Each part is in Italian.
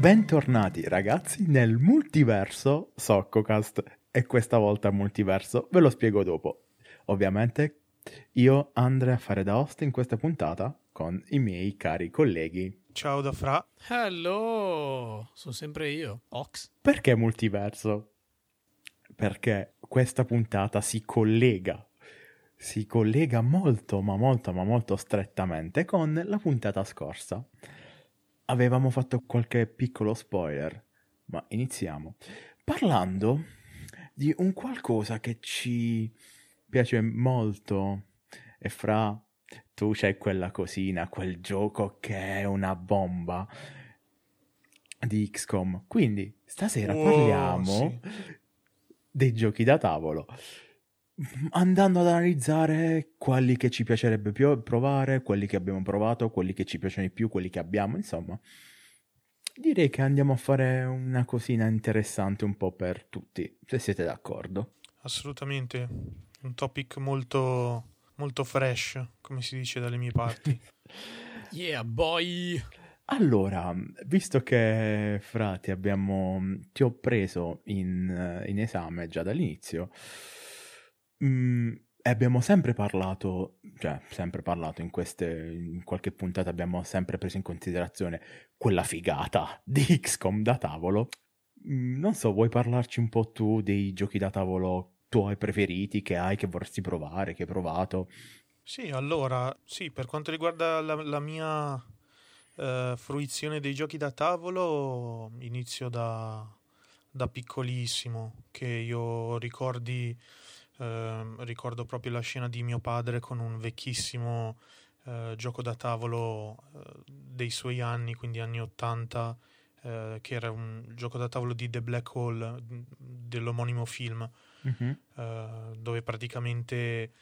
Bentornati ragazzi nel multiverso Soccocast e questa volta multiverso ve lo spiego dopo. Ovviamente io andrò a fare da host in questa puntata con i miei cari colleghi. Ciao da Fra. Hello, sono sempre io, Ox. Perché multiverso? Perché questa puntata si collega, si collega molto, ma molto, ma molto strettamente con la puntata scorsa avevamo fatto qualche piccolo spoiler, ma iniziamo. Parlando di un qualcosa che ci piace molto e fra tu c'hai quella cosina, quel gioco che è una bomba di XCOM. Quindi stasera Oh, parliamo sì. Dei giochi da tavolo andando ad analizzare quelli che ci piacerebbe più provare, quelli che abbiamo provato, quelli che ci piacciono di più, quelli che abbiamo, insomma. Direi che andiamo a fare una cosina interessante un po' per tutti, se siete d'accordo. Assolutamente. Un topic molto, molto fresh, come si dice dalle mie parti. Yeah, boy. Allora, visto che frati abbiamo ti ho preso in, in esame già dall'inizio, mm, e abbiamo sempre parlato, cioè sempre parlato in queste, in qualche puntata abbiamo sempre preso in considerazione quella figata di XCOM da tavolo. Mm, Non so, vuoi parlarci un po' tu dei giochi da tavolo tuoi preferiti che hai, che vorresti provare, che hai provato? Sì, allora, sì, per quanto riguarda la, la mia eh, fruizione dei giochi da tavolo, inizio da, da piccolissimo, che io ricordi, ehm, ricordo proprio la scena di mio padre con un vecchissimo eh, gioco da tavolo eh, dei suoi anni, quindi anni 80, eh, che era un gioco da tavolo di The Black Hole, mh, dell'omonimo film Mhm. eh, dove praticamente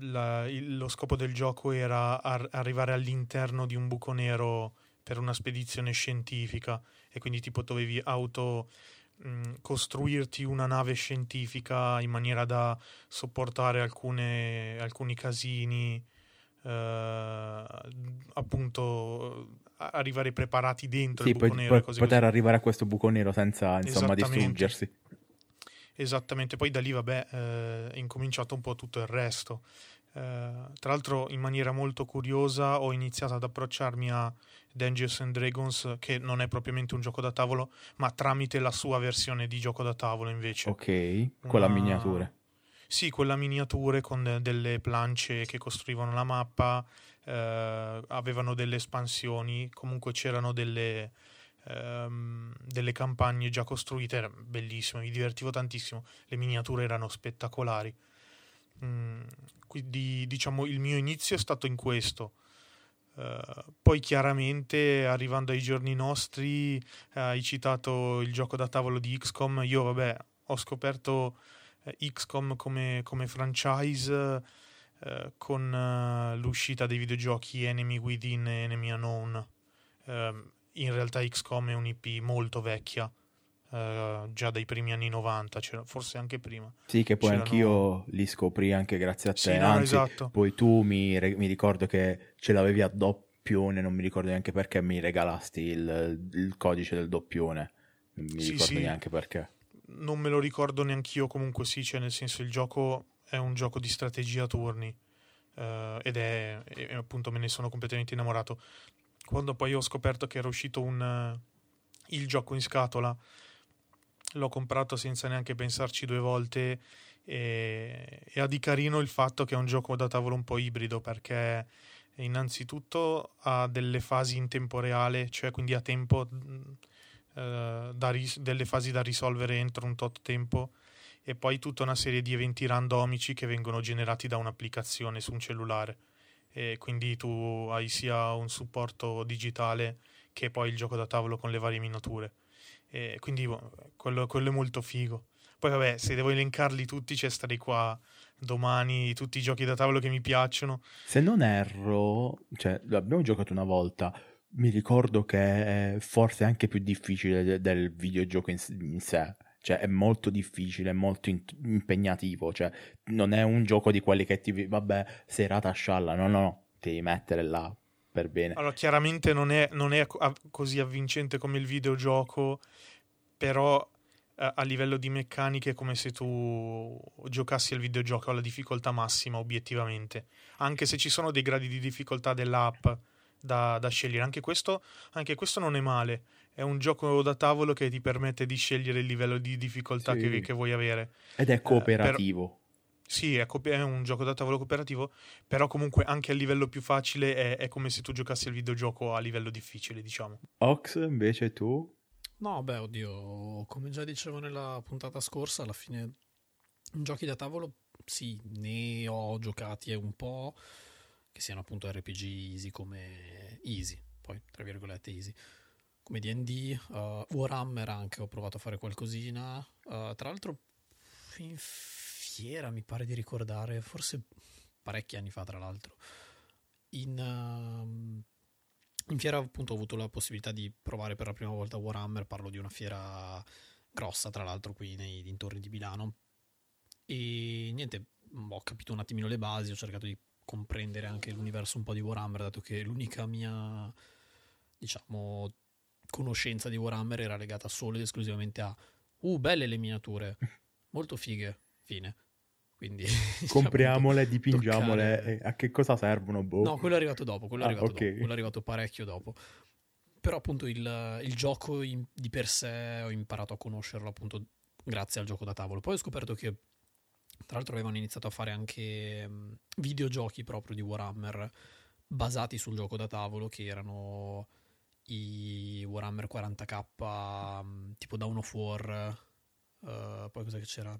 la- il- lo scopo del gioco era ar- arrivare all'interno di un buco nero per una spedizione scientifica e quindi tipo dovevi auto mh, costruirti una nave scientifica in maniera da sopportare alcune- alcuni casini eh, appunto arrivare preparati dentro Sì, il buco poi, nero poi poter così. arrivare a questo buco nero senza, insomma, distruggersi. Esattamente, poi da lì, vabbè, eh, è incominciato un po' tutto il resto. Eh, tra l'altro, in maniera molto curiosa, ho iniziato ad approcciarmi a Dungeons and Dragons, che non è propriamente un gioco da tavolo, ma tramite la sua versione di gioco da tavolo invece. Ok, con la miniatura. Sì, quella miniature con de- delle plance che costruivano la mappa, eh, avevano delle espansioni, comunque c'erano delle, ehm, delle campagne già costruite, era bellissimo, mi divertivo tantissimo, le miniature erano spettacolari. Mm, quindi diciamo il mio inizio è stato in questo. Eh, poi chiaramente arrivando ai giorni nostri eh, hai citato il gioco da tavolo di XCOM, io vabbè ho scoperto eh, XCOM come, come franchise con l'uscita dei videogiochi Enemy Within e Enemy Unknown. In realtà XCOM è un'IP molto vecchia, eh, già dai primi anni 90, c'era- forse anche prima. Sì, che poi c'erano- anch'io li scoprì anche grazie a te. Sì, no, Anzi, esatto. poi tu mi, mi ricordo che ce l'avevi a doppione, non mi ricordo neanche perché mi regalasti il, il codice del doppione. Non mi Sì, ricordo sì. neanche perché. non me lo ricordo neanch'io, comunque sì, cioè nel senso il gioco è un gioco di strategia a turni eh, ed è, e appunto me ne sono completamente innamorato. Quando poi ho scoperto che era uscito un, eh, il gioco in scatola, l'ho comprato senza neanche pensarci due volte e, e ha di carino il fatto che è un gioco da tavolo un po' ibrido perché innanzitutto ha delle fasi in tempo reale, cioè quindi ha tempo mh, eh, ris- delle fasi da risolvere entro un tot tempo e poi tutta una serie di eventi randomici che vengono generati da un'applicazione su un cellulare e quindi tu hai sia un supporto digitale che poi il gioco da tavolo con le varie miniature e quindi boh, quello, quello è molto figo poi vabbè se devo elencarli tutti c'è starei qua domani tutti i giochi da tavolo che mi piacciono Se non erro, cioè, l'abbiamo giocato una volta. Mi ricordo che è forse anche più difficile de- del videogioco in sé. Cioè è molto difficile, molto in- impegnativo, cioè non è un gioco di quelli che ti... vabbè, serata scialla, no, no, no, ti devi mettere là per bene. Allora, chiaramente non è, non è così avvincente come il videogioco, però eh, a livello di meccaniche è come se tu giocassi al videogioco alla difficoltà massima, obiettivamente. Anche se ci sono dei gradi di difficoltà dell'app da, da scegliere, anche questo, anche questo non è male è un gioco da tavolo che ti permette di scegliere il livello di difficoltà sì. che, che, vuoi avere. Ed è cooperativo. Eh, per... Sì, è, co- è, un gioco da tavolo cooperativo, però comunque anche a livello più facile è, è come se tu giocassi il videogioco a livello difficile, diciamo. Ox, invece tu? No, beh, oddio, come già dicevo nella puntata scorsa, alla fine giochi da tavolo sì, ne ho giocati un po' che siano appunto RPG easy come easy, poi tra virgolette easy come D&D, uh, Warhammer anche ho provato a fare qualcosina, uh, tra l'altro in fiera mi pare di ricordare, forse parecchi anni fa tra l'altro, in, uh, in fiera appunto ho avuto la possibilità di provare per la prima volta Warhammer, parlo di una fiera grossa tra l'altro qui nei dintorni di Milano. E niente, ho capito un attimino le basi, ho cercato di comprendere anche l'universo un po' di Warhammer, dato che l'unica mia diciamo conoscenza di Warhammer era legata solo ed esclusivamente a uh, belle le miniature, molto fighe, fine. Quindi compriamole, dipingiamole, toccare... a che cosa servono? Boh. No, quello è arrivato dopo, quello, ah, è, arrivato okay. dopo, quello è arrivato parecchio dopo. Però appunto il, il gioco in, di per sé ho imparato a conoscerlo appunto grazie al gioco da tavolo. Poi ho scoperto che tra l'altro avevano iniziato a fare anche videogiochi proprio di Warhammer basati sul gioco da tavolo che erano i Warhammer 40k mm, tipo Dawn of War, uh, poi cosa che c'era?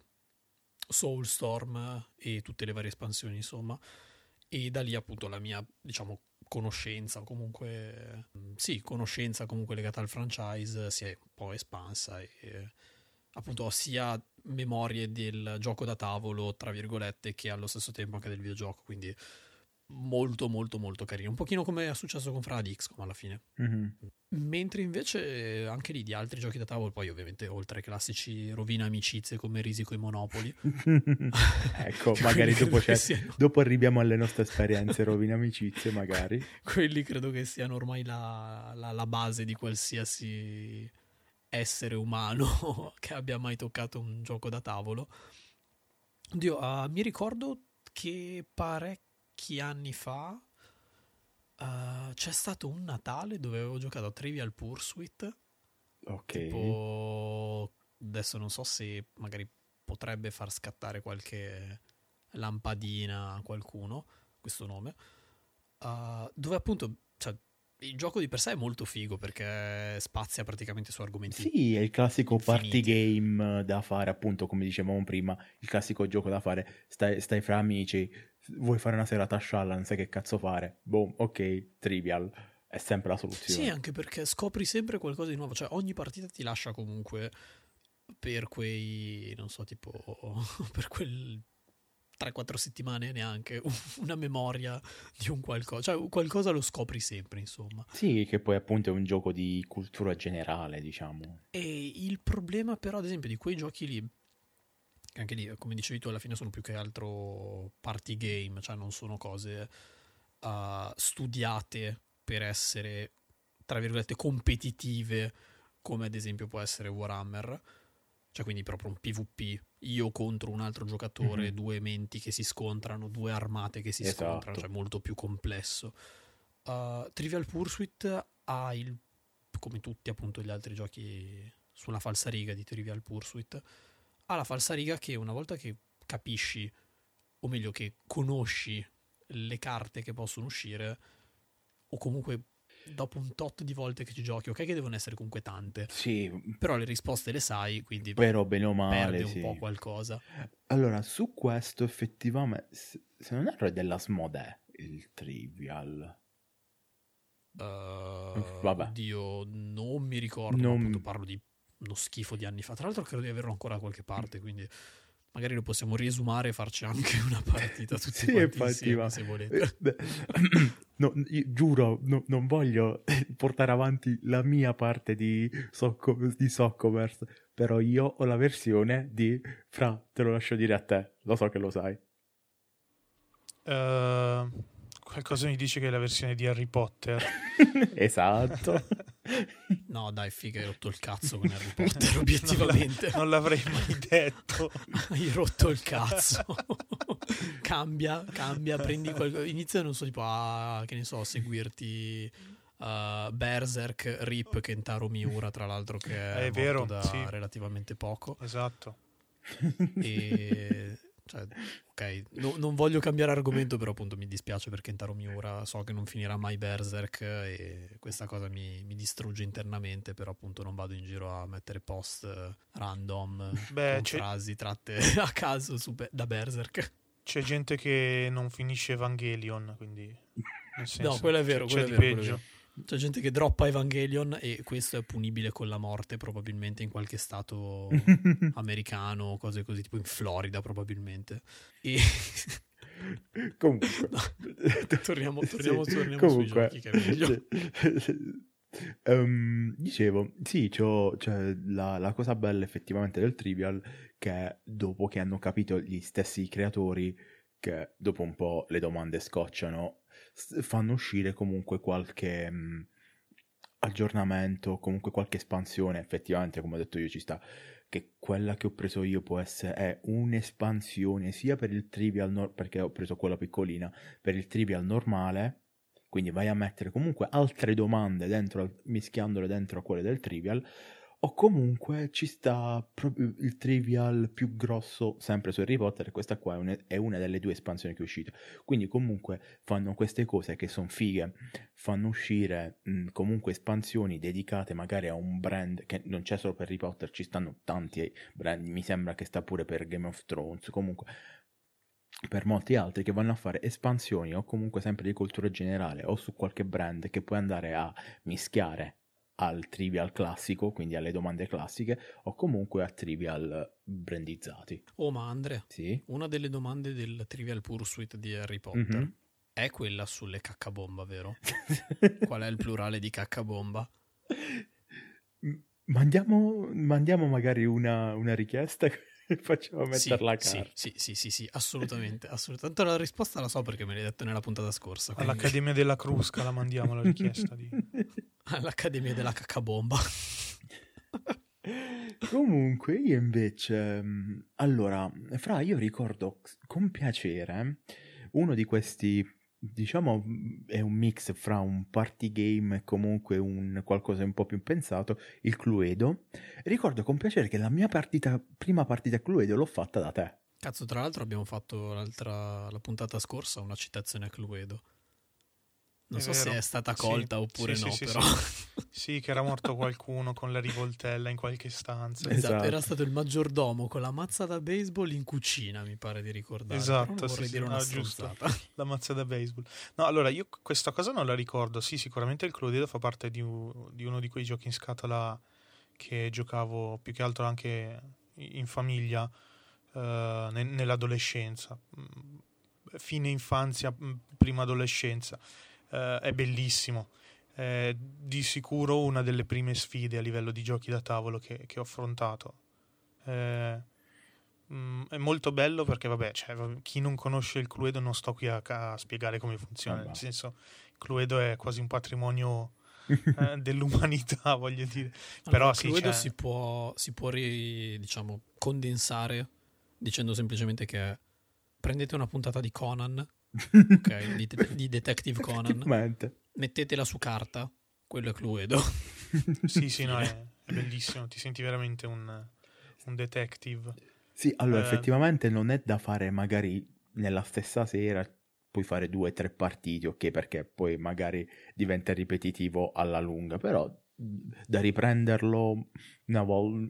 Soulstorm e tutte le varie espansioni, insomma. E da lì appunto la mia, diciamo, conoscenza, comunque, mm, sì, conoscenza comunque legata al franchise si è un po' espansa e appunto ho sia memorie del gioco da tavolo, tra virgolette, che allo stesso tempo anche del videogioco, quindi molto molto molto carino. Un pochino come è successo con Fra di XCOM alla fine. Mm-hmm. mentre invece anche lì di altri giochi da tavolo poi ovviamente oltre ai classici rovina amicizie come Risico e Monopoli. Ecco magari dopo, siano... dopo, arriviamo alle nostre esperienze rovina amicizie magari. Quelli credo che siano ormai la, la, la base di qualsiasi essere umano che abbia mai toccato un gioco da tavolo. Oddio, uh, mi ricordo che parecchio parecchi anni fa uh, c'è stato un Natale dove avevo giocato a Trivial Pursuit. Ok. Tipo, adesso non so se magari potrebbe far scattare qualche lampadina a qualcuno questo nome. Uh, dove appunto cioè, il gioco di per sé è molto figo perché spazia praticamente su argomenti. Sì, è il classico infiniti. party game da fare, appunto, come dicevamo prima, il classico gioco da fare. Stai, stai fra amici, vuoi fare una serata a scialla, non sai che cazzo fare. Boom, ok, trivial. È sempre la soluzione. Sì, anche perché scopri sempre qualcosa di nuovo. Cioè, ogni partita ti lascia comunque per quei, non so, tipo, per quel 3-4 settimane neanche una memoria di un qualcosa, cioè qualcosa lo scopri sempre, insomma. Sì, che poi appunto è un gioco di cultura generale, diciamo. E il problema però, ad esempio, di quei giochi lì anche lì, come dicevi tu, alla fine sono più che altro party game, cioè non sono cose uh, studiate per essere, tra virgolette, competitive, come ad esempio può essere Warhammer. Cioè, quindi proprio un PvP, io contro un altro giocatore, mm-hmm. due menti che si scontrano, due armate che si esatto. scontrano, cioè molto più complesso. Uh, Trivial Pursuit ha il, come tutti appunto gli altri giochi sulla falsariga di Trivial Pursuit, ha la falsariga che una volta che capisci, o meglio che conosci le carte che possono uscire, o comunque dopo un tot di volte che ci giochi, ok che devono essere comunque tante. Sì. Però le risposte le sai, quindi però bene o male, perde sì. un po' qualcosa. Allora, su questo effettivamente, se non erro è della Smodè il Trivial. Uh, Vabbè. Oddio, non mi ricordo, non... parlo di uno schifo di anni fa. Tra l'altro credo di averlo ancora da qualche parte, quindi Magari lo possiamo riesumare e farci anche una partita tutti Sì, quanti insieme, se volete. Eh, no, giuro, no- non voglio portare avanti la mia parte di, Socco- di Soccomers, però io ho la versione di Fra, te lo lascio dire a te, lo so che lo sai. Eh, qualcosa mi dice che è la versione di Harry Potter. esatto. No, dai, figa, hai rotto il cazzo con Harry Potter, obiettivamente. non l'avrei mai detto. Hai rotto il cazzo. cambia, cambia, prendi qualcosa. Inizia, non so, tipo a, che ne so, seguirti uh, Berserk, Rip, Kentaro Miura, tra l'altro, che è, È morto vero, da sì. relativamente poco. Esatto. E... Cioè, ok, no- non voglio cambiare argomento, però appunto mi dispiace per Kentaro Miura, so che non finirà mai Berserk e questa cosa mi, mi distrugge internamente, però appunto non vado in giro a mettere post eh, random Beh, con c'è- frasi tratte a caso su Be- da Berserk. C'è gente che non finisce Evangelion, quindi... Nel senso, no, quello è vero, c'è, quello c'è è di vero, quello è peggio. vero. C'è gente che droppa Evangelion e questo è punibile con la morte probabilmente in qualche stato americano o cose così, tipo in Florida probabilmente. E... Comunque, torniamo, torniamo, Sì, torniamo comunque, sui giochi che è meglio. Ehm, dicevo, sì, cioè, la, la cosa bella effettivamente del Trivial che dopo che hanno capito gli stessi creatori che dopo un po' le domande scocciano, fanno uscire comunque qualche mh, aggiornamento, comunque qualche espansione, effettivamente come ho detto io ci sta, che quella che ho preso io può essere è un'espansione sia per il Trivial, nor- perché ho preso quella piccolina, per il Trivial normale, quindi vai a mettere comunque altre domande dentro, mischiandole dentro a quelle del trivial, o comunque ci sta proprio il trivial più grosso sempre su Harry Potter, questa qua è, una- è una delle due espansioni che è uscita. Quindi comunque fanno queste cose che sono fighe, fanno uscire mh, comunque espansioni dedicate magari a un brand che non c'è solo per Harry Potter, ci stanno tanti brand, mi sembra che sta pure per Game of Thrones, comunque per molti altri che vanno a fare espansioni o comunque sempre di cultura generale o su qualche brand che puoi andare a mischiare al trivial classico, quindi alle domande classiche, o comunque a trivial brandizzati. Oh, ma Andre, Sì? una delle domande del Trivial Pursuit di Harry Potter Mhm. è quella sulle caccabomba, vero? Qual è il plurale di caccabomba? mandiamo, mandiamo magari una, una richiesta e facciamo Sì, metterla a sì, sì, sì, sì, sì, assolutamente, assolutamente. Tanto la risposta la so perché me l'hai detto nella puntata scorsa. quindi- All'Accademia della Crusca la mandiamo la richiesta di... All'Accademia della caccabomba. Comunque, io invece, mh, allora, Fra, io ricordo con piacere uno di questi, diciamo, mh, è un mix fra un party game e comunque un qualcosa un po' più pensato, il Cluedo. Ricordo con piacere che la mia partita, prima partita a Cluedo l'ho fatta da te. Cazzo, tra l'altro abbiamo fatto l'altra, la puntata scorsa una citazione a Cluedo. Non È so se vero. è stata Sì, colta oppure sì, no, sì, sì, però. Sì, che era morto qualcuno con la rivoltella in qualche stanza. Esatto, Esatto. era stato il maggiordomo con la mazza da baseball in cucina, mi pare di ricordare. Esatto, sì, vorrei sì, dire una giusto. stronzata. La mazza da baseball. No, allora io questa cosa non la ricordo. Sì, sicuramente il Cluedo fa parte di, di uno di quei giochi in scatola che giocavo più che altro anche in famiglia eh, ne- nell'adolescenza. Mm, Fine infanzia, mm, prima adolescenza. Eh, è bellissimo. È di sicuro una delle prime sfide a livello di giochi da tavolo che, che ho affrontato. Eh, mm, è molto bello perché, vabbè, cioè, chi non conosce il Cluedo non sto qui a, a spiegare come funziona. Vabbè. Nel senso, il Cluedo è quasi un patrimonio eh, dell'umanità, voglio dire. Però Allora, sì, Cluedo cioè- si può, si può ri- diciamo, condensare dicendo semplicemente che prendete una puntata di Conan, ok, di, di Detective Conan, mettetela su carta, quello è Cluedo. Sì, sì, no, è, è bellissimo. Ti senti veramente un, un detective. Sì, allora Eh. effettivamente non è da fare magari nella stessa sera, puoi fare due o tre partite, ok, perché poi magari diventa ripetitivo alla lunga, però da riprenderlo una, vol-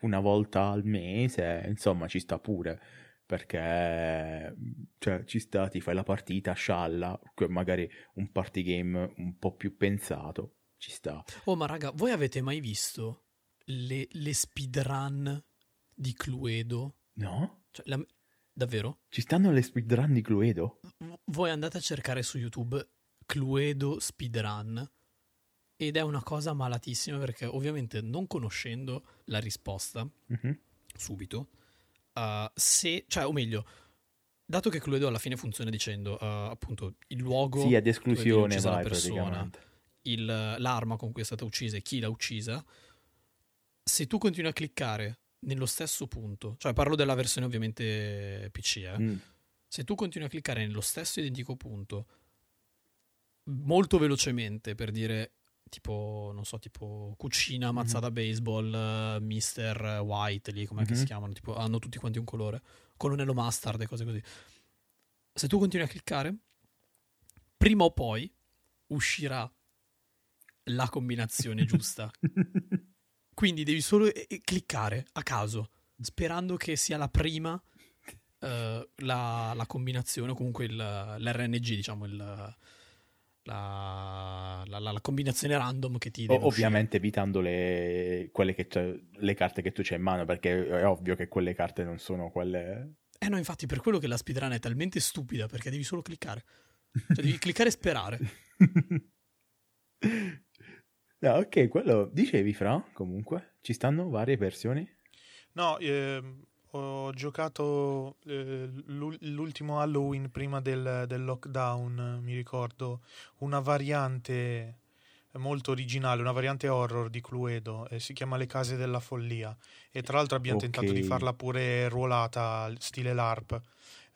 una volta al mese, insomma, ci sta pure, perché cioè, ci sta, ti fai la partita, scialla, magari un party game un po' più pensato, ci sta. Oh, ma raga, voi avete mai visto le, le speedrun di Cluedo? No? Cioè, la- davvero? Ci stanno le speedrun di Cluedo? V- voi andate a cercare su YouTube Cluedo speedrun ed è una cosa malatissima perché ovviamente non conoscendo la risposta Mhm. subito, uh, se, cioè o meglio, dato che Cluedo alla fine funziona dicendo uh, appunto il luogo Sì, ad esclusione uccisa la vai persona, il- l'arma con cui è stata uccisa e chi l'ha uccisa, se tu continui a cliccare nello stesso punto, cioè parlo della versione ovviamente PC, eh, Mm. se tu continui a cliccare nello stesso identico punto molto velocemente per dire tipo, non so, tipo cucina, mazza da baseball, eh, Mr. White, lì com'è che si Mhm. chiamano, tipo hanno tutti quanti un colore, colonnello mustard e cose così. Se tu continui a cliccare, prima o poi uscirà la combinazione giusta. Quindi devi solo eh, eh, cliccare a caso, sperando che sia la prima eh, la, la combinazione, o comunque il- l'RNG, diciamo, il- la, la- la- la combinazione random che ti deve uscire. ovviamente evitando le, quelle che c'è- le carte che tu c'hai in mano, perché è ovvio che quelle carte non sono quelle... Eh no, infatti, per quello che la speedrun è talmente stupida, perché devi solo cliccare. Cioè, devi cliccare e sperare. no, ok, quello dicevi, Fra, comunque, ci stanno varie versioni? No, ehm, ho giocato eh, l'ul- l'ultimo Halloween prima del, del lockdown, mi ricordo, una variante molto originale, una variante horror di Cluedo, eh, si chiama Le case della follia e tra l'altro abbiamo Ok. tentato di farla pure ruolata, stile LARP.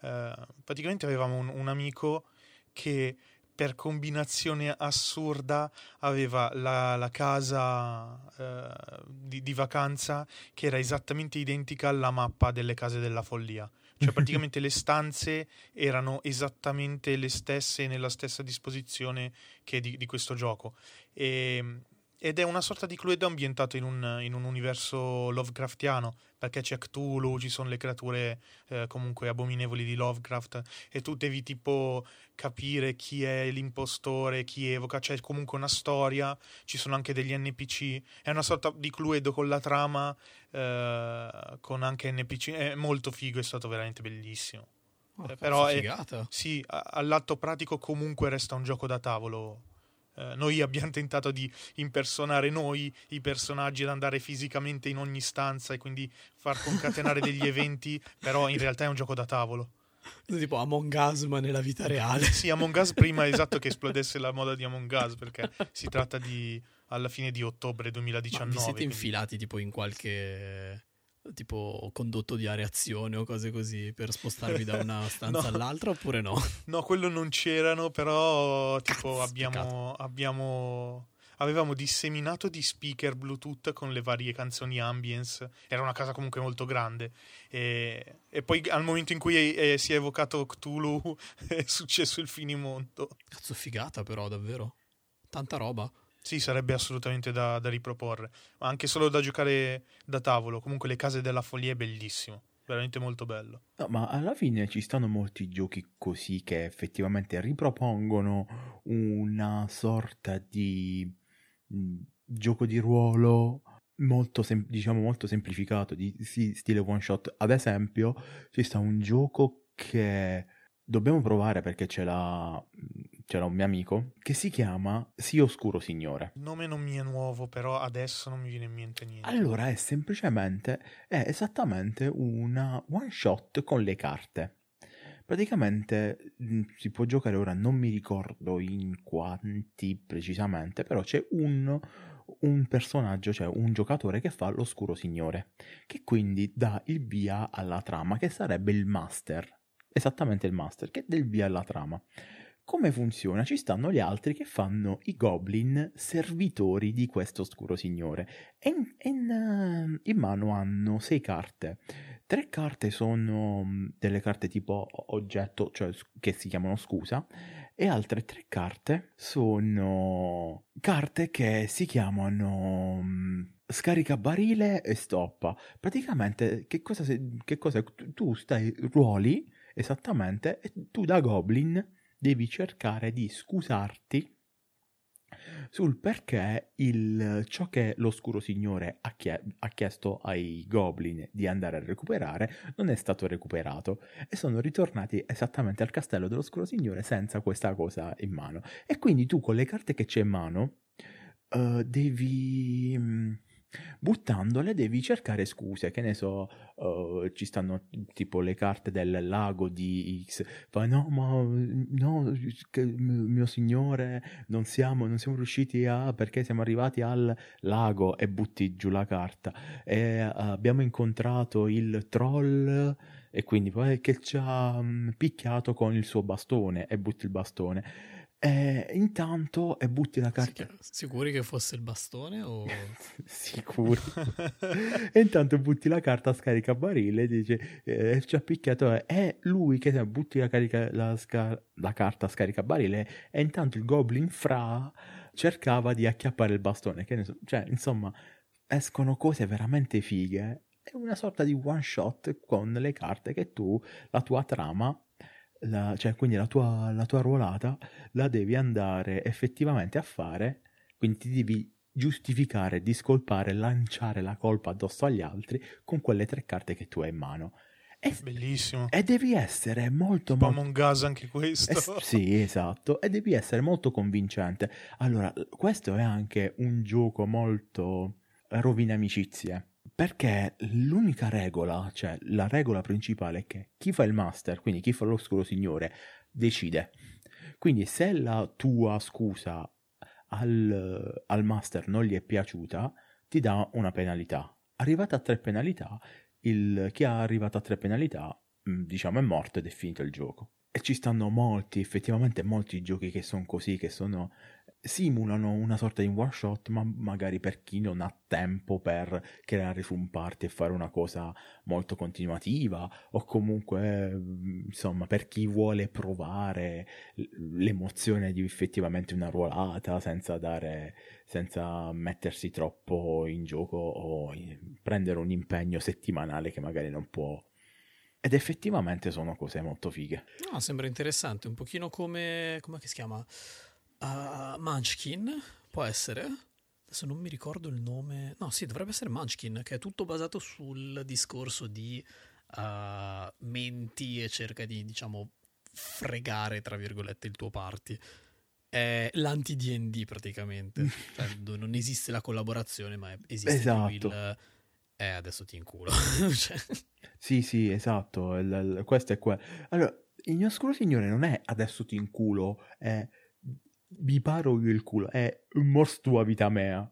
Eh, praticamente avevamo un, un amico che per combinazione assurda aveva la, la casa eh, di, di vacanza che era esattamente identica alla mappa delle case della follia. Cioè praticamente le stanze erano esattamente le stesse nella stessa disposizione che di, di questo gioco. E- ed è una sorta di Cluedo ambientato in un, in un universo Lovecraftiano, perché c'è Cthulhu, ci sono le creature eh, comunque abominevoli di Lovecraft e tu devi tipo capire chi è l'impostore, chi evoca, c'è comunque una storia, ci sono anche degli NPC, è una sorta di Cluedo con la trama, eh, con anche NPC, è molto figo, è stato veramente bellissimo. Oh, Eh, però è-. Sì, all'atto pratico comunque resta un gioco da tavolo. Eh, noi abbiamo tentato di impersonare noi i personaggi ed andare fisicamente in ogni stanza e quindi far concatenare degli eventi, però in realtà è un gioco da tavolo. Tipo Among Us, ma nella vita reale. Sì, Among Us prima esatto che esplodesse la moda di Among Us perché si tratta di alla fine di ottobre Ma 2019. vi siete quindi- infilati tipo in qualche tipo condotto di areazione o cose così per spostarvi da una stanza No. all'altra oppure no? No, quello non c'erano, però tipo Cazzo, abbiamo, abbiamo avevamo disseminato di speaker Bluetooth con le varie canzoni ambience. Era una casa comunque molto grande. E, e poi al momento in cui eh, si è evocato Cthulhu è successo il finimondo. Cazzo figata però, davvero. Tanta roba. Sì, sarebbe assolutamente da, da riproporre. Ma anche solo da giocare da tavolo. Comunque le case della follia è bellissimo. Veramente molto bello. No, ma alla fine ci stanno molti giochi così che effettivamente ripropongono una sorta di mh, gioco di ruolo molto, sem- diciamo, molto semplificato, di sì, stile one shot. Ad esempio, ci sta un gioco che dobbiamo provare perché ce l'ha, ce l'ha un mio amico, che si chiama Sì Oscuro Signore. Il nome non mi è nuovo, però adesso non mi viene in mente niente. Allora è semplicemente, è esattamente una one shot con le carte. Praticamente mh, si può giocare ora, non mi ricordo in quanti precisamente, però c'è un, un personaggio, cioè un giocatore che fa l'oscuro signore, che quindi dà il via alla trama, che sarebbe il master, esattamente il master, che dà il via alla trama. Come funziona? Ci stanno gli altri che fanno i goblin servitori di questo oscuro signore. E in, in, eh, in mano hanno sei carte. Tre carte sono mh, delle carte tipo oggetto, cioè che si chiamano scusa, e altre tre carte sono carte che si chiamano mh, scarica barile e stoppa. Praticamente, che cosa, che cosa tu stai, ruoli esattamente, e tu da goblin devi cercare di scusarti sul perché il, ciò che l'oscuro signore ha, chie- ha, chiesto ai goblin di andare a recuperare non è stato recuperato e sono ritornati esattamente al castello dell'oscuro signore senza questa cosa in mano. E quindi tu con le carte che c'è in mano uh, devi mm, buttandole devi cercare scuse, che ne so, uh, ci stanno tipo le carte del lago di X, fa no, ma no, mio signore, non siamo, non siamo riusciti a, perché siamo arrivati al lago e butti giù la carta. E uh, abbiamo incontrato il troll e quindi poi che ci ha um, picchiato con il suo bastone e butti il bastone e intanto e butti la carta. Sicuri che fosse il bastone o... Sicuri. e intanto butti la carta scarica barile e dice eh, ci ha picchiato è lui che butti la, carica, la, sca- la carta scarica barile e intanto il goblin fra cercava di acchiappare il bastone. So, cioè insomma escono cose veramente fighe. È una sorta di one shot con le carte che tu, la tua trama la, cioè quindi la tua, la tua ruolata la devi andare effettivamente a fare, quindi ti devi giustificare, discolpare, lanciare la colpa addosso agli altri con quelle tre carte che tu hai in mano. E, Bellissimo. E devi essere molto... Tipo molto... Among Us anche questo. Eh, sì, esatto. E devi essere molto convincente. Allora, questo è anche un gioco molto rovina amicizie. Perché l'unica regola, cioè la regola principale è che chi fa il master, quindi chi fa l'oscuro signore, decide. Quindi se la tua scusa al, al master non gli è piaciuta, ti dà una penalità. Arrivata a tre penalità, il, chi ha arrivato a tre penalità, mm, diciamo, è morto ed è finito il gioco. E ci stanno molti, effettivamente molti giochi che sono così, che sono simulano una sorta di one shot, ma magari per chi non ha tempo per creare su un party e fare una cosa molto continuativa, o comunque, insomma, per chi vuole provare l'emozione di effettivamente una ruolata senza dare, senza mettersi troppo in gioco o prendere un impegno settimanale che magari non può ed effettivamente sono cose molto fighe. No, sembra interessante, un pochino come... come si chiama? Uh, Munchkin può essere. Adesso non mi ricordo il nome. No, sì, dovrebbe essere Munchkin, che è tutto basato sul discorso di uh, menti e cerca di, diciamo, fregare, tra virgolette, il tuo party. È l'anti-DD praticamente. cioè, non esiste la collaborazione, ma esiste esatto. il... Eh, adesso ti inculo. cioè... Sì, sì, esatto. Il, il, questo è quello. Allora, il mio oscuro signore non è adesso ti inculo, è vi paro io il culo, è mors tua vita mea.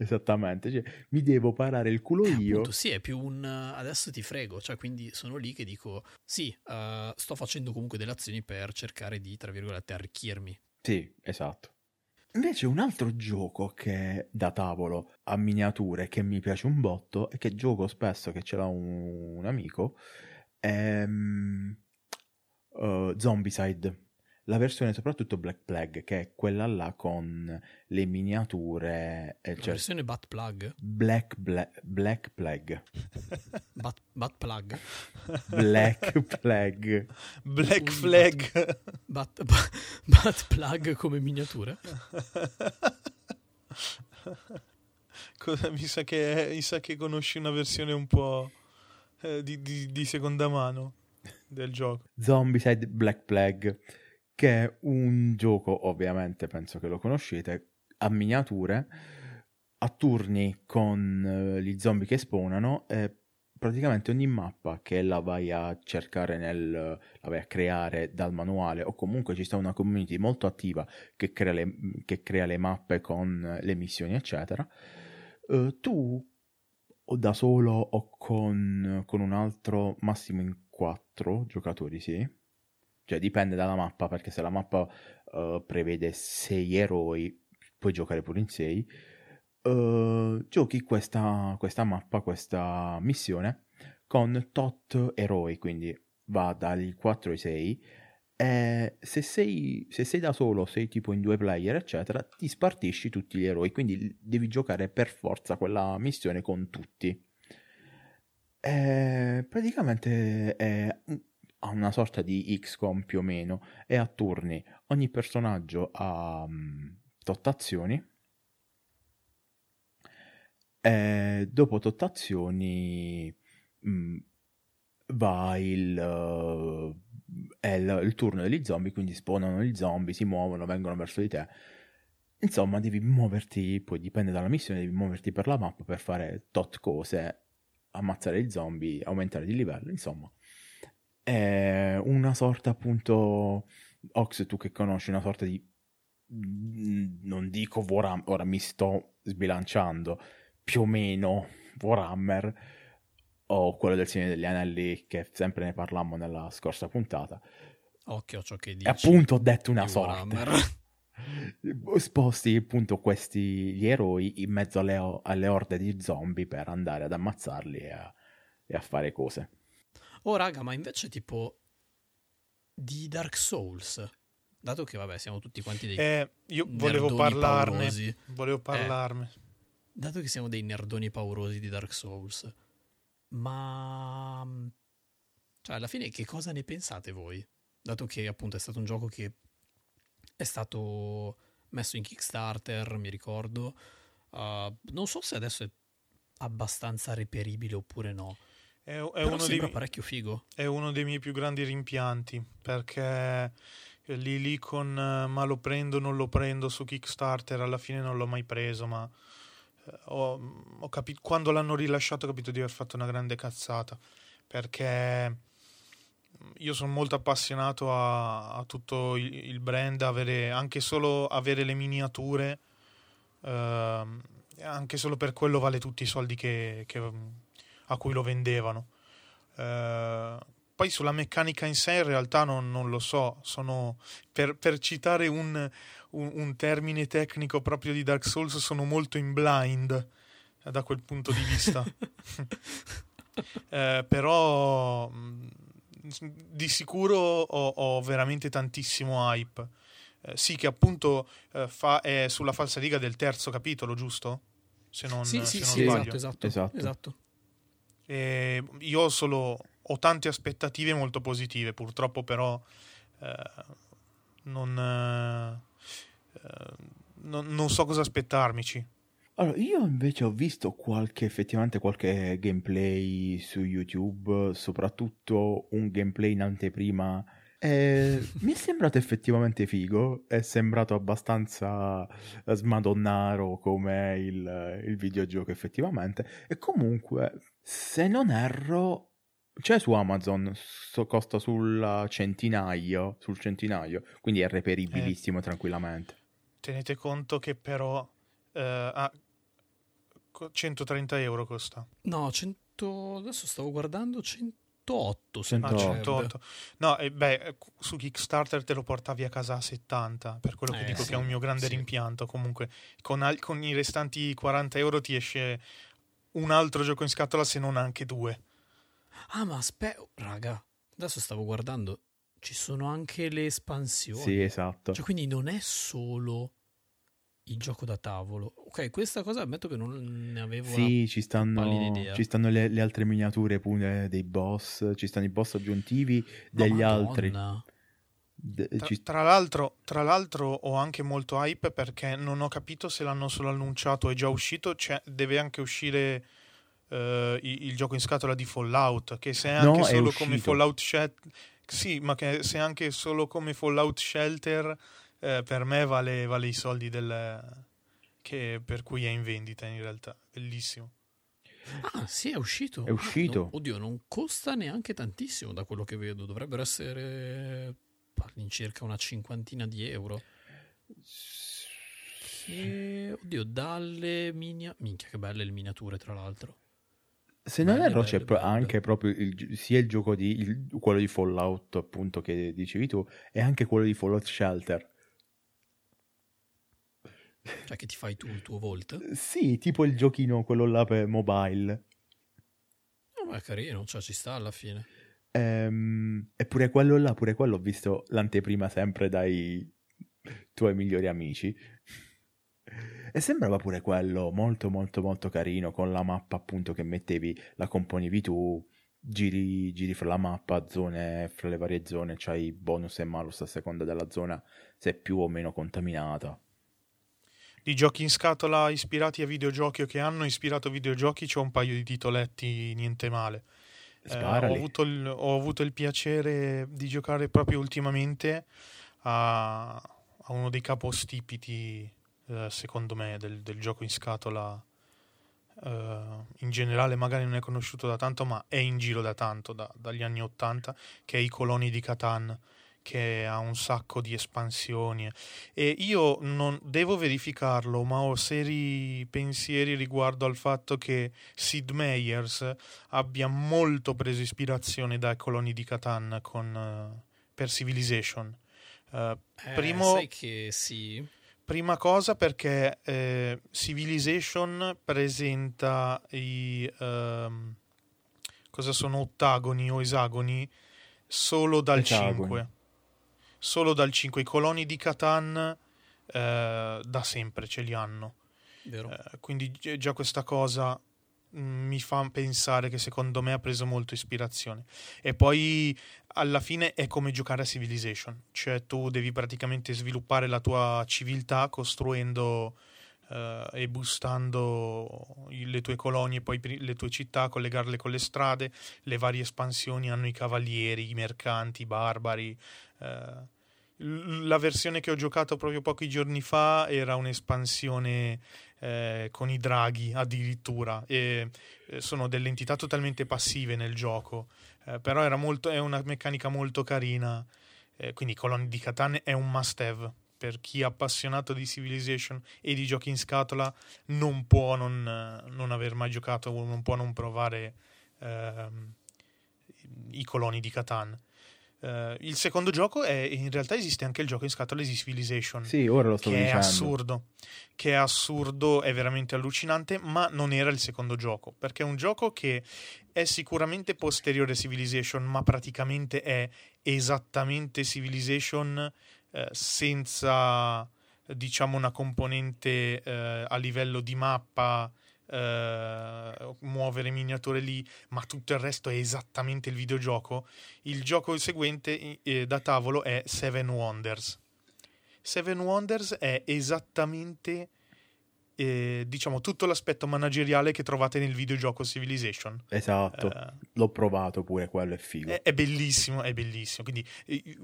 Esattamente, cioè, mi devo parare il culo eh, io. Appunto, sì, è più un adesso ti frego, cioè quindi sono lì che dico sì, uh, sto facendo comunque delle azioni per cercare di, tra virgolette, arricchirmi. Sì, esatto. Invece un altro gioco che da tavolo a miniature che mi piace un botto e che gioco spesso che ce l'ha un, un amico è um, uh, Zombicide la versione soprattutto Black Plague, che è quella là con le miniature. Eh, cioè la versione Bat Plug? Black, Bla- Black Plague. Bat, Bat Plug? Black Plague. Black Flag. Bat, bat, bat Plug come miniature? Cosa, mi, sa che, mi sa che conosci una versione un po' eh, di, di, di seconda mano del gioco. Zombicide Black Plague che è un gioco, ovviamente penso che lo conoscete, a miniature, a turni con uh, gli zombie che spawnano e praticamente ogni mappa che la vai a cercare nel la vai a creare dal manuale o comunque ci sta una community molto attiva che crea le, che crea le mappe con le missioni eccetera uh, tu o da solo o con, con un altro massimo in quattro giocatori sì cioè dipende dalla mappa, perché se la mappa uh, prevede 6 eroi, puoi giocare pure in 6. Uh, eh, giochi questa, questa mappa, questa missione con tot eroi, quindi va dagli 4 ai 6. E se sei, se sei da solo, sei tipo in due player, eccetera, ti spartisci tutti gli eroi, quindi devi giocare per forza quella missione con tutti. E praticamente è ha una sorta di XCOM più o meno, e a turni ogni personaggio ha um, tot azioni. E dopo tot azioni mh, mm, va il, uh, è il, il, turno degli zombie, quindi spawnano gli zombie, si muovono, vengono verso di te. Insomma, devi muoverti, poi dipende dalla missione, devi muoverti per la mappa per fare tot cose, ammazzare gli zombie, aumentare di livello, insomma. È una sorta appunto, Ox, tu che conosci, una sorta di... Mm, non dico Warhammer, ora mi sto sbilanciando, più o meno Warhammer, o quello del Signore degli Anelli, che sempre ne parlammo nella scorsa puntata. Occhio a ciò che dici. E appunto ho detto una sorta. Sposti appunto questi gli eroi in mezzo alle, alle, orde di zombie per andare ad ammazzarli e a, e a fare cose. Oh raga, ma invece tipo di Dark Souls, dato che vabbè siamo tutti quanti dei... Eh, io volevo parlarne, paurosi, volevo parlarne. Eh, dato che siamo dei nerdoni paurosi di Dark Souls, ma... Cioè, alla fine che cosa ne pensate voi? Dato che appunto è stato un gioco che è stato messo in Kickstarter, mi ricordo. Uh, non so se adesso è abbastanza reperibile oppure no. È, è uno dei, parecchio figo. È uno dei miei più grandi rimpianti perché lì lì con ma lo prendo non lo prendo su Kickstarter alla fine non l'ho mai preso ma eh, ho, ho capito quando l'hanno rilasciato ho capito di aver fatto una grande cazzata perché io sono molto appassionato a, a tutto il, il, brand avere anche solo avere le miniature eh, anche solo per quello vale tutti i soldi che, che a cui lo vendevano. Eh, poi sulla meccanica in sé in realtà non, non lo so, sono, per, per citare un, un, un, termine tecnico proprio di Dark Souls, sono molto in blind eh, da quel punto di vista. eh, però di sicuro ho, ho, veramente tantissimo hype. Eh, sì, che appunto eh, fa, è sulla falsa riga del terzo capitolo, giusto? Se non, sì, se sì, non sì, esatto, esatto, esatto. esatto. E io solo ho tante aspettative molto positive, purtroppo però eh, non, eh, non, non, so cosa aspettarmici. Allora, io invece ho visto qualche, effettivamente qualche gameplay su YouTube, soprattutto un gameplay in anteprima. E mi è sembrato effettivamente figo, è sembrato abbastanza smadonnaro come il, il videogioco effettivamente. E comunque se non erro, c'è su Amazon, so, costa sul centinaio, sul centinaio, quindi è reperibilissimo eh, tranquillamente. Tenete conto che però eh, ah, 130 euro costa. No, 100, adesso stavo guardando 108. 108. Ah, 108. No, eh, beh, su Kickstarter te lo portavi a casa a 70, per quello che eh, dico sì, che è un mio grande sì. rimpianto. Comunque, con, con i restanti 40 euro ti esce un altro gioco in scatola se non anche due. Ah, ma aspetta, raga, adesso stavo guardando, ci sono anche le espansioni. Sì, esatto. Cioè, quindi non è solo il gioco da tavolo. Ok, questa cosa ammetto che non ne avevo Sì, ci stanno, ci stanno le, le, altre miniature pure dei boss, ci stanno i boss aggiuntivi degli no, altri. Tra, tra, l'altro, tra, l'altro, ho anche molto hype perché non ho capito se l'hanno solo annunciato, è già uscito, cioè, deve anche uscire uh, il, il, gioco in scatola di Fallout, che se è anche no, solo è come Fallout Shelter, sì, ma che se è anche solo come Fallout Shelter, eh, per me vale, vale, i soldi del, che, per cui è in vendita in realtà, bellissimo. Ah, sì, è uscito. È uscito. No, oddio, non costa neanche tantissimo da quello che vedo. Dovrebbero essere all'incirca una cinquantina di euro. E, oddio, dalle miniature. Minchia, che belle le miniature, tra l'altro. Se non erro, c'è belle. anche proprio il, sia il gioco di il, quello di Fallout, appunto, che dicevi tu, e anche quello di Fallout Shelter. Cioè, che ti fai tu il tuo Volt? Sì, tipo il giochino, quello là per mobile. No, ma è carino, cioè ci sta alla fine. Ehm, eppure quello là, pure quello ho visto l'anteprima sempre dai tuoi migliori amici. E sembrava pure quello molto molto molto carino con la mappa appunto che mettevi, la componevi tu, giri, giri fra la mappa, zone, fra le varie zone, c'hai bonus e malus a seconda della zona se è più o meno contaminata. di giochi in scatola ispirati a videogiochi o che hanno ispirato videogiochi c'ho un paio di titoletti niente male. Eh, ho, avuto il, ho, avuto il, piacere di giocare proprio ultimamente a, a uno dei capostipiti, eh, secondo me, del, del, gioco in scatola. Eh, in generale magari non è conosciuto da tanto, ma è in giro da tanto, da, dagli anni 80, che è i coloni di Catan che ha un sacco di espansioni e io non devo verificarlo, ma ho seri pensieri riguardo al fatto che Sid Meiers abbia molto preso ispirazione dai coloni di Catan con, uh, per Civilization. Uh, eh, primo, sai che sì. Prima cosa perché eh, Civilization presenta i... Uh, cosa sono ottagoni o esagoni solo dal esagoni. 5 solo dal 5. I coloni di Catan eh, da sempre ce li hanno. Eh, quindi già questa cosa mm, mi fa pensare che secondo me ha preso molto ispirazione. E poi alla fine è come giocare a Civilization, cioè tu devi praticamente sviluppare la tua civiltà costruendo uh, e boostando le tue colonie, poi le tue città, collegarle con le strade, le varie espansioni hanno i cavalieri, i mercanti, i barbari, Uh, la versione che ho giocato proprio pochi giorni fa era un'espansione eh, con i draghi addirittura e eh, sono delle entità totalmente passive nel gioco eh, però molto, è una meccanica molto carina eh, quindi Colony di Catan è un must have per chi è appassionato di Civilization e di giochi in scatola non può non, non aver mai giocato non può non provare ehm, i coloni di Catan Uh, il secondo gioco è in realtà esiste anche il gioco in scatola di Civilization. Sì, ora lo sto che dicendo. È assurdo. Che è assurdo, è veramente allucinante, ma non era il secondo gioco. Perché è un gioco che è sicuramente posteriore a Civilization, ma praticamente è esattamente Civilization eh, senza diciamo una componente eh, a livello di mappa Uh, muovere miniature lì, ma tutto il resto è esattamente il videogioco. Il gioco seguente eh, da tavolo è Seven Wonders. Seven Wonders è esattamente eh, diciamo tutto l'aspetto manageriale che trovate nel videogioco Civilization. Esatto, uh, l'ho provato pure, quello è figo. È, è, bellissimo, è bellissimo. Quindi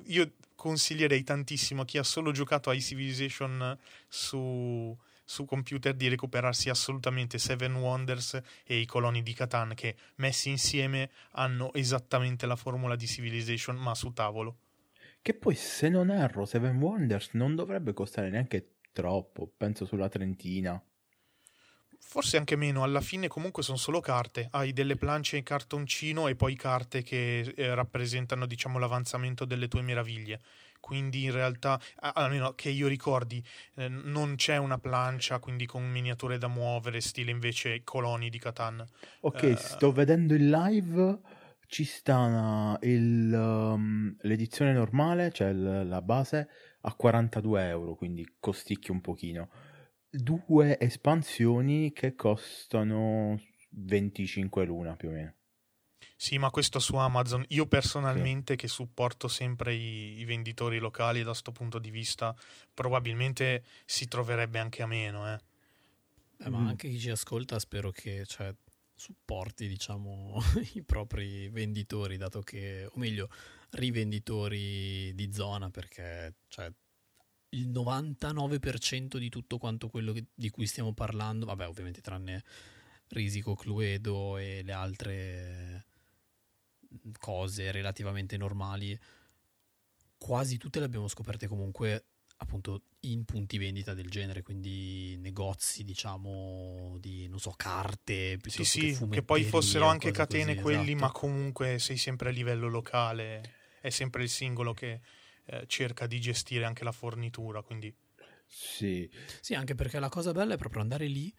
io consiglierei tantissimo a chi ha solo giocato ai Civilization su su computer di recuperarsi assolutamente Seven Wonders e i coloni di Catan che messi insieme hanno esattamente la formula di Civilization ma su tavolo. Che poi se non erro Seven Wonders non dovrebbe costare neanche troppo, penso sulla trentina. Forse anche meno, alla fine comunque sono solo carte, hai delle planche in cartoncino e poi carte che eh, rappresentano diciamo l'avanzamento delle tue meraviglie quindi in realtà, almeno che io ricordi, eh, non c'è una plancia, quindi con miniature da muovere, stile invece coloni di Catan. Ok, uh, sto vedendo il live, ci sta il, um, l'edizione normale, cioè l- la base, a 42 euro, quindi costicchia un pochino. Due espansioni che costano 25 l'una più o meno. Sì, ma questo su Amazon. Io personalmente, sì. che supporto sempre i, i, venditori locali da questo punto di vista, probabilmente si troverebbe anche a meno. Eh. Eh, ma mm. anche chi ci ascolta, spero che cioè, supporti diciamo, i propri venditori, dato che, o meglio, rivenditori di zona, perché cioè, il 99% di tutto quanto quello che, di cui stiamo parlando, vabbè, ovviamente tranne Risico, Cluedo e le altre cose relativamente normali, quasi tutte le abbiamo scoperte comunque appunto in punti vendita del genere, quindi negozi, diciamo, di non so, carte, sì, sì, che, che poi fossero anche catene così, quelli, esatto. ma comunque sei sempre a livello locale, è sempre il singolo che eh, cerca di gestire anche la fornitura, quindi sì. Sì, anche perché la cosa bella è proprio andare lì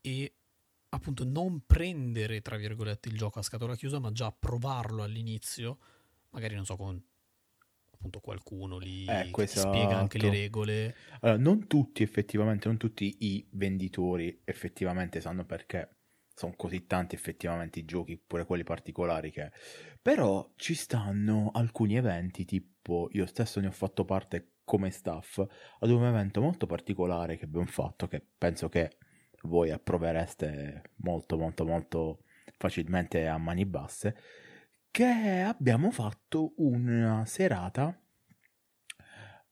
e appunto non prendere, tra virgolette, il gioco a scatola chiusa, ma già provarlo all'inizio, magari non so, con appunto qualcuno lì ecco, che esatto. spiega anche le regole. Allora, non tutti effettivamente, non tutti i venditori effettivamente sanno perché sono così tanti effettivamente i giochi, pure quelli particolari che... Però ci stanno alcuni eventi, tipo io stesso ne ho fatto parte come staff, ad un evento molto particolare che abbiamo fatto, che penso che voi approvereste molto molto molto facilmente a mani basse, che abbiamo fatto una serata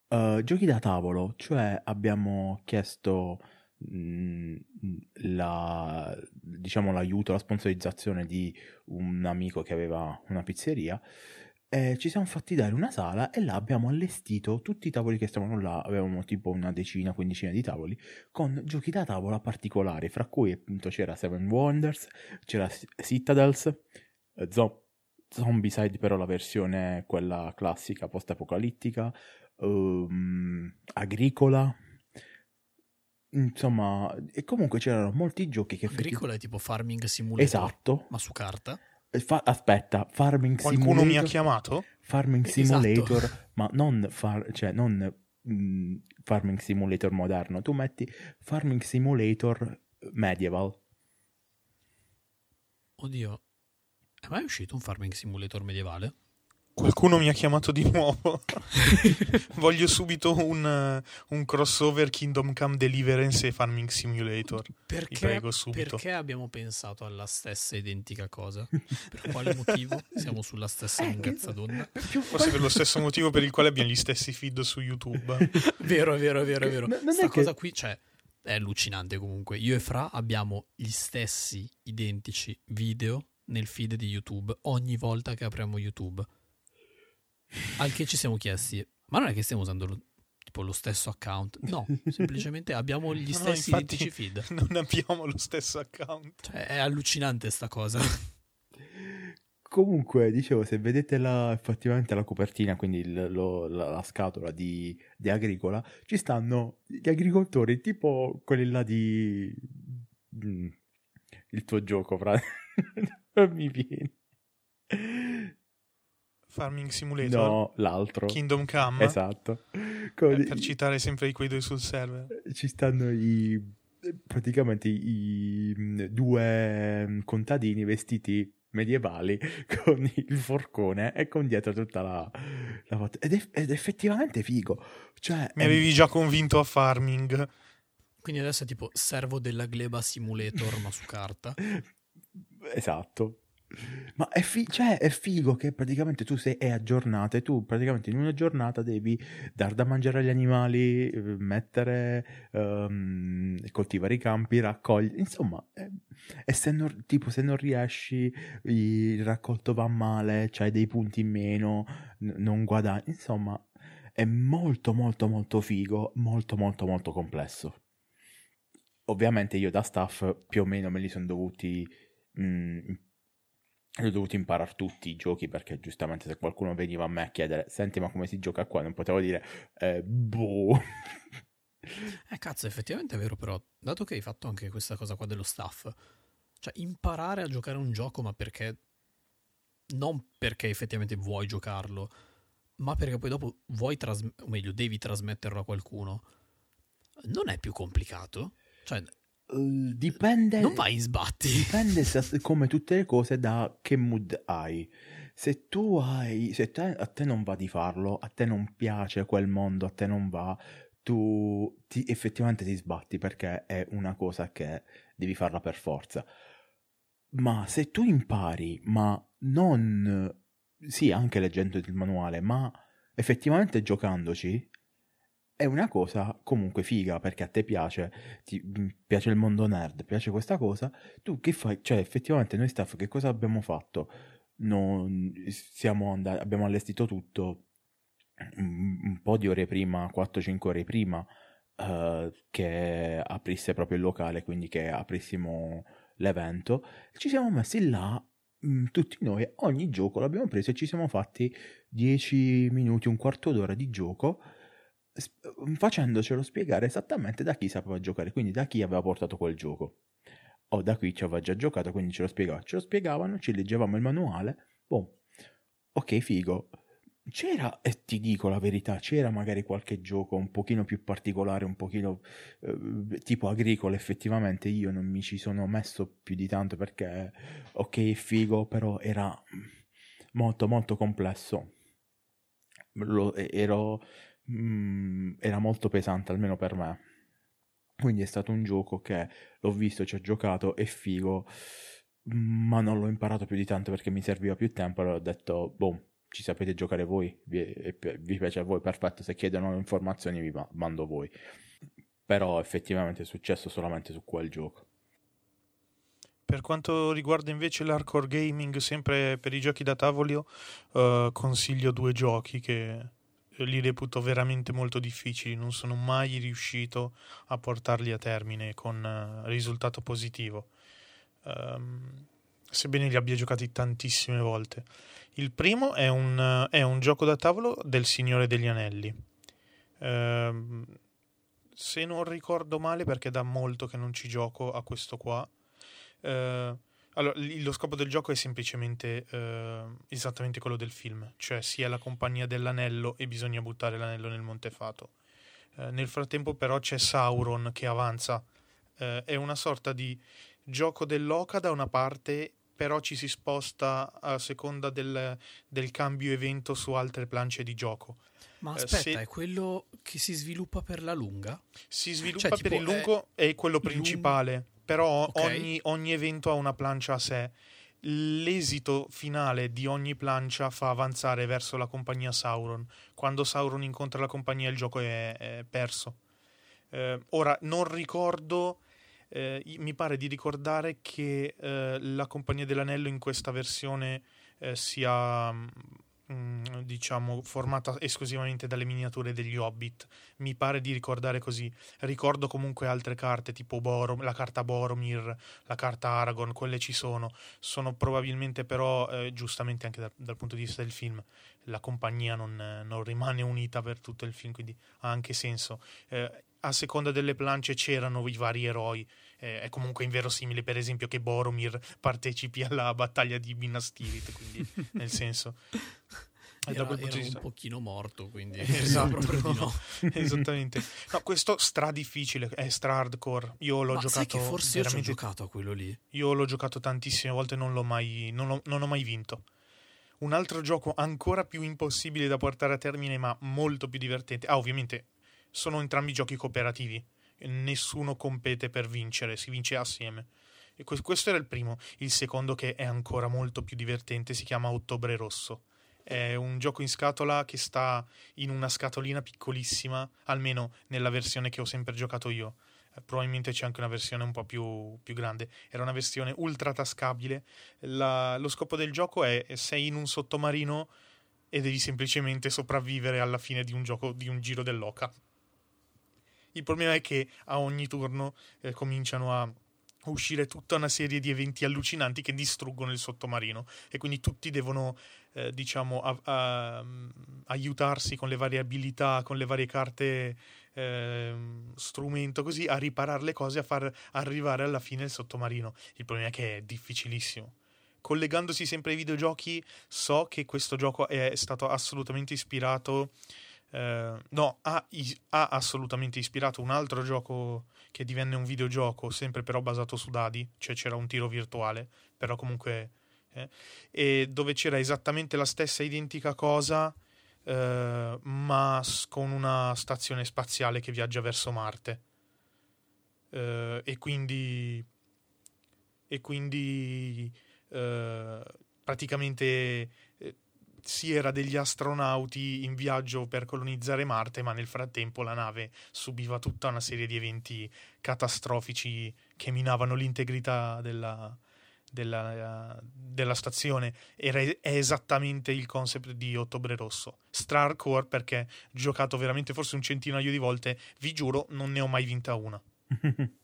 uh, giochi da tavolo, cioè abbiamo chiesto la, diciamo, l'aiuto, la sponsorizzazione di un amico che aveva una pizzeria eh, ci siamo fatti dare una sala e là abbiamo allestito tutti i tavoli che stavano là, avevamo tipo una decina, quindicina di tavoli, con giochi da tavola particolari, fra cui appunto c'era Seven Wonders, c'era Citadels, eh, Zo- Zombicide però la versione quella classica post-apocalittica, um, Agricola, insomma, e comunque c'erano molti giochi che... Agricola effettivamente... è tipo Farming Simulator, esatto. ma su carta. Fa- aspetta, Farming Qualcuno Simulator. mi ha chiamato? Farming Esatto. Simulator, ma non, far- cioè, non mh, Farming Simulator moderno. Tu metti Farming Simulator Medieval. Oddio, è mai uscito un Farming Simulator medievale? Qualcuno mi ha chiamato di nuovo. Voglio subito un, uh, un crossover Kingdom Come Deliverance e Farming Simulator. Perché, prego, subito. perché abbiamo pensato alla stessa identica cosa? Per quale motivo siamo sulla stessa lunghezza d'onda? Forse per lo stesso motivo per il quale abbiamo gli stessi feed su YouTube. Vero, vero, vero, vero. No, non Sta è che- cosa qui, cioè, è allucinante comunque. Io e Fra abbiamo gli stessi identici video nel feed di YouTube ogni volta che apriamo YouTube. Al che ci siamo chiesti, ma non è che stiamo usando lo, tipo lo stesso account? No, semplicemente abbiamo gli No, stessi infatti- identici feed. Non abbiamo lo stesso account. Cioè, è allucinante sta cosa. Comunque, dicevo, se vedete la, effettivamente la copertina, quindi il- lo- la, la scatola di, di Agricola, ci stanno gli agricoltori, tipo quelli là di... mm, il tuo gioco, fra... mi viene. Farming Simulator. No, l'altro. Kingdom Come. Esatto. Eh, Con- per citare sempre di quei due sul server. ci stanno i praticamente i due mh, contadini vestiti medievali con il forcone e con dietro tutta la, la ed, è, ed è effettivamente figo cioè Mi è- avevi già convinto a Farming. Quindi adesso è tipo servo della gleba simulator, ma su carta. esatto ma è, fi- cioè, è figo che praticamente tu sei è aggiornata e tu praticamente in una giornata devi dar da mangiare agli animali, eh, mettere, ehm, coltivare i campi, raccogliere, insomma, eh, e se non, tipo se non riesci il raccolto va male, c'hai dei punti in meno, n- non guadagni, insomma, è molto molto molto figo, molto molto molto complesso. Ovviamente io da staff più o meno me li sono dovuti... mm, li ho dovuti imparare tutti i giochi perché giustamente se qualcuno veniva a me a chiedere senti ma come si gioca qua non potevo dire eh, boh Eh cazzo, effettivamente è vero però, dato che hai fatto anche questa cosa qua dello staff, cioè imparare a giocare un gioco ma perché non perché effettivamente vuoi giocarlo, ma perché poi dopo vuoi trasmetterlo, o meglio, devi trasmetterlo a qualcuno, non è più complicato? Cioè, dipende non vai in sbatti. dipende come tutte le cose da che mood hai se tu hai se te- a te non va di farlo a te non piace quel mondo a te non va tu ti, effettivamente ti sbatti perché è una cosa che devi farla per forza ma se tu impari ma non sì anche leggendo il manuale ma effettivamente giocandoci è una cosa comunque figa perché a te piace, ti mm, piace il mondo nerd, piace questa cosa, tu che fai? Cioè effettivamente noi staff che cosa abbiamo fatto? Non, siamo andati, abbiamo allestito tutto un, un po' di ore prima, 4-5 ore prima eh, che aprisse proprio il locale, quindi che aprissimo l'evento, ci siamo messi là mm, tutti noi, ogni gioco l'abbiamo preso e ci siamo fatti 10 minuti, un quarto d'ora di gioco facendocelo spiegare esattamente da chi sapeva giocare, quindi da chi aveva portato quel gioco. O da qui ci aveva già giocato, quindi ce lo spiegava. Ce lo spiegavano, ci leggevamo il manuale. Boh, ok, figo. C'era, e ti dico la verità, c'era magari qualche gioco un pochino più particolare, un pochino eh, tipo agricolo, effettivamente io non mi ci sono messo più di tanto perché, ok, figo, però era molto molto complesso. Lo, ero, mm, era molto pesante, almeno per me. Quindi è stato un gioco che l'ho visto, ci ho giocato, è figo, ma non l'ho imparato più di tanto perché mi serviva più tempo, allora ho detto, boh, ci sapete giocare voi, vi, vi piace a voi, perfetto, se chiedono informazioni vi mando voi. Però effettivamente è successo solamente su quel gioco. Per quanto riguarda invece l'hardcore gaming, sempre per i giochi da tavolo, uh, consiglio due giochi che li reputo veramente molto difficili, non sono mai riuscito a portarli a termine con uh, risultato positivo. Um, sebbene li abbia giocati tantissime volte. Il primo è un, è un gioco da tavolo del Signore degli Anelli. Uh, se non ricordo male, perché da molto che non ci gioco a questo qua. Uh, allora, lo scopo del gioco è semplicemente uh, esattamente quello del film, cioè si è la compagnia dell'anello e bisogna buttare l'anello nel Montefato. Uh, nel frattempo, però, c'è Sauron che avanza. Uh, è una sorta di gioco dell'oca da una parte però ci si sposta a seconda del, del cambio evento su altre planche di gioco. Ma eh, aspetta, se... è quello che si sviluppa per la lunga? Si sviluppa cioè, per il lungo, è, è quello principale, lungo... però okay. ogni, ogni, evento ha una plancia a sé. L'esito finale di ogni plancia fa avanzare verso la compagnia Sauron. Quando Sauron incontra la compagnia il gioco è, è perso. Eh, ora, non ricordo eh, mi pare di ricordare che eh, la Compagnia dell'Anello in questa versione eh, sia mm, diciamo formata esclusivamente dalle miniature degli Hobbit. Mi pare di ricordare così. Ricordo comunque altre carte tipo Borom, la carta Boromir, la carta Aragorn, quelle ci sono. Sono probabilmente però, eh, giustamente anche da, dal punto di vista del film, la compagnia non, non, rimane unita per tutto il film, quindi ha anche senso. Eh, a seconda delle plance c'erano i vari eroi. Eh, è comunque inverosimile, per esempio, che Boromir partecipi alla battaglia di Minas Tirith, quindi nel senso. Era, era un pochino morto, quindi esatto, proprio no. Esattamente. No, questo stra difficile, è stra hardcore. Io l'ho Ma giocato. che forse veramente... io ho giocato a quello lì. Io l'ho giocato tantissime volte, non l'ho mai, non, l'ho, non ho mai vinto. Un altro gioco ancora più impossibile da portare a termine, ma molto più divertente. Ah, ovviamente sono entrambi giochi cooperativi. Nessuno compete per vincere, si vince assieme. E questo era il primo. Il secondo, che è ancora molto più divertente, si chiama Ottobre Rosso. È un gioco in scatola che sta in una scatolina piccolissima, almeno nella versione che ho sempre giocato io. Eh, probabilmente c'è anche una versione un po' più, più grande. Era una versione ultra tascabile. La, lo scopo del gioco è sei in un sottomarino e devi semplicemente sopravvivere alla fine di un gioco di un giro dell'oca. Il problema è che a ogni turno eh, cominciano a uscire tutta una serie di eventi allucinanti che distruggono il sottomarino e quindi tutti devono eh, diciamo a, a, aiutarsi con le varie abilità con le varie carte eh, strumento così a riparare le cose a far arrivare alla fine il sottomarino. Il problema è che è difficilissimo. Collegandosi sempre ai videogiochi so che questo gioco è stato assolutamente ispirato no, ha, ha, assolutamente ispirato un altro gioco che divenne un videogioco, sempre però basato su dadi, cioè c'era un tiro virtuale, però comunque... Eh, e dove c'era esattamente la stessa identica cosa, eh, ma con una stazione spaziale che viaggia verso Marte. Eh, e quindi... E quindi eh, praticamente si era degli astronauti in viaggio per colonizzare Marte, ma nel frattempo la nave subiva tutta una serie di eventi catastrofici che minavano l'integrità della, della, della stazione. Era, è esattamente il concept di Ottobre Rosso. Starcore perché giocato veramente forse un centinaio di volte, vi giuro, non ne ho mai vinta una.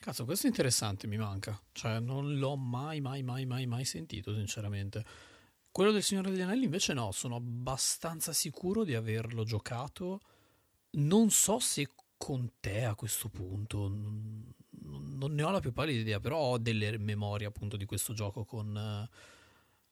Cazzo, questo è interessante, mi manca. Cioè, non l'ho mai, mai, mai, mai, mai sentito, sinceramente. Quello del Signore degli Anelli invece no, sono abbastanza sicuro di averlo giocato. Non so se con te a questo punto, non ne ho la più pallida idea, però ho delle memorie appunto di questo gioco con,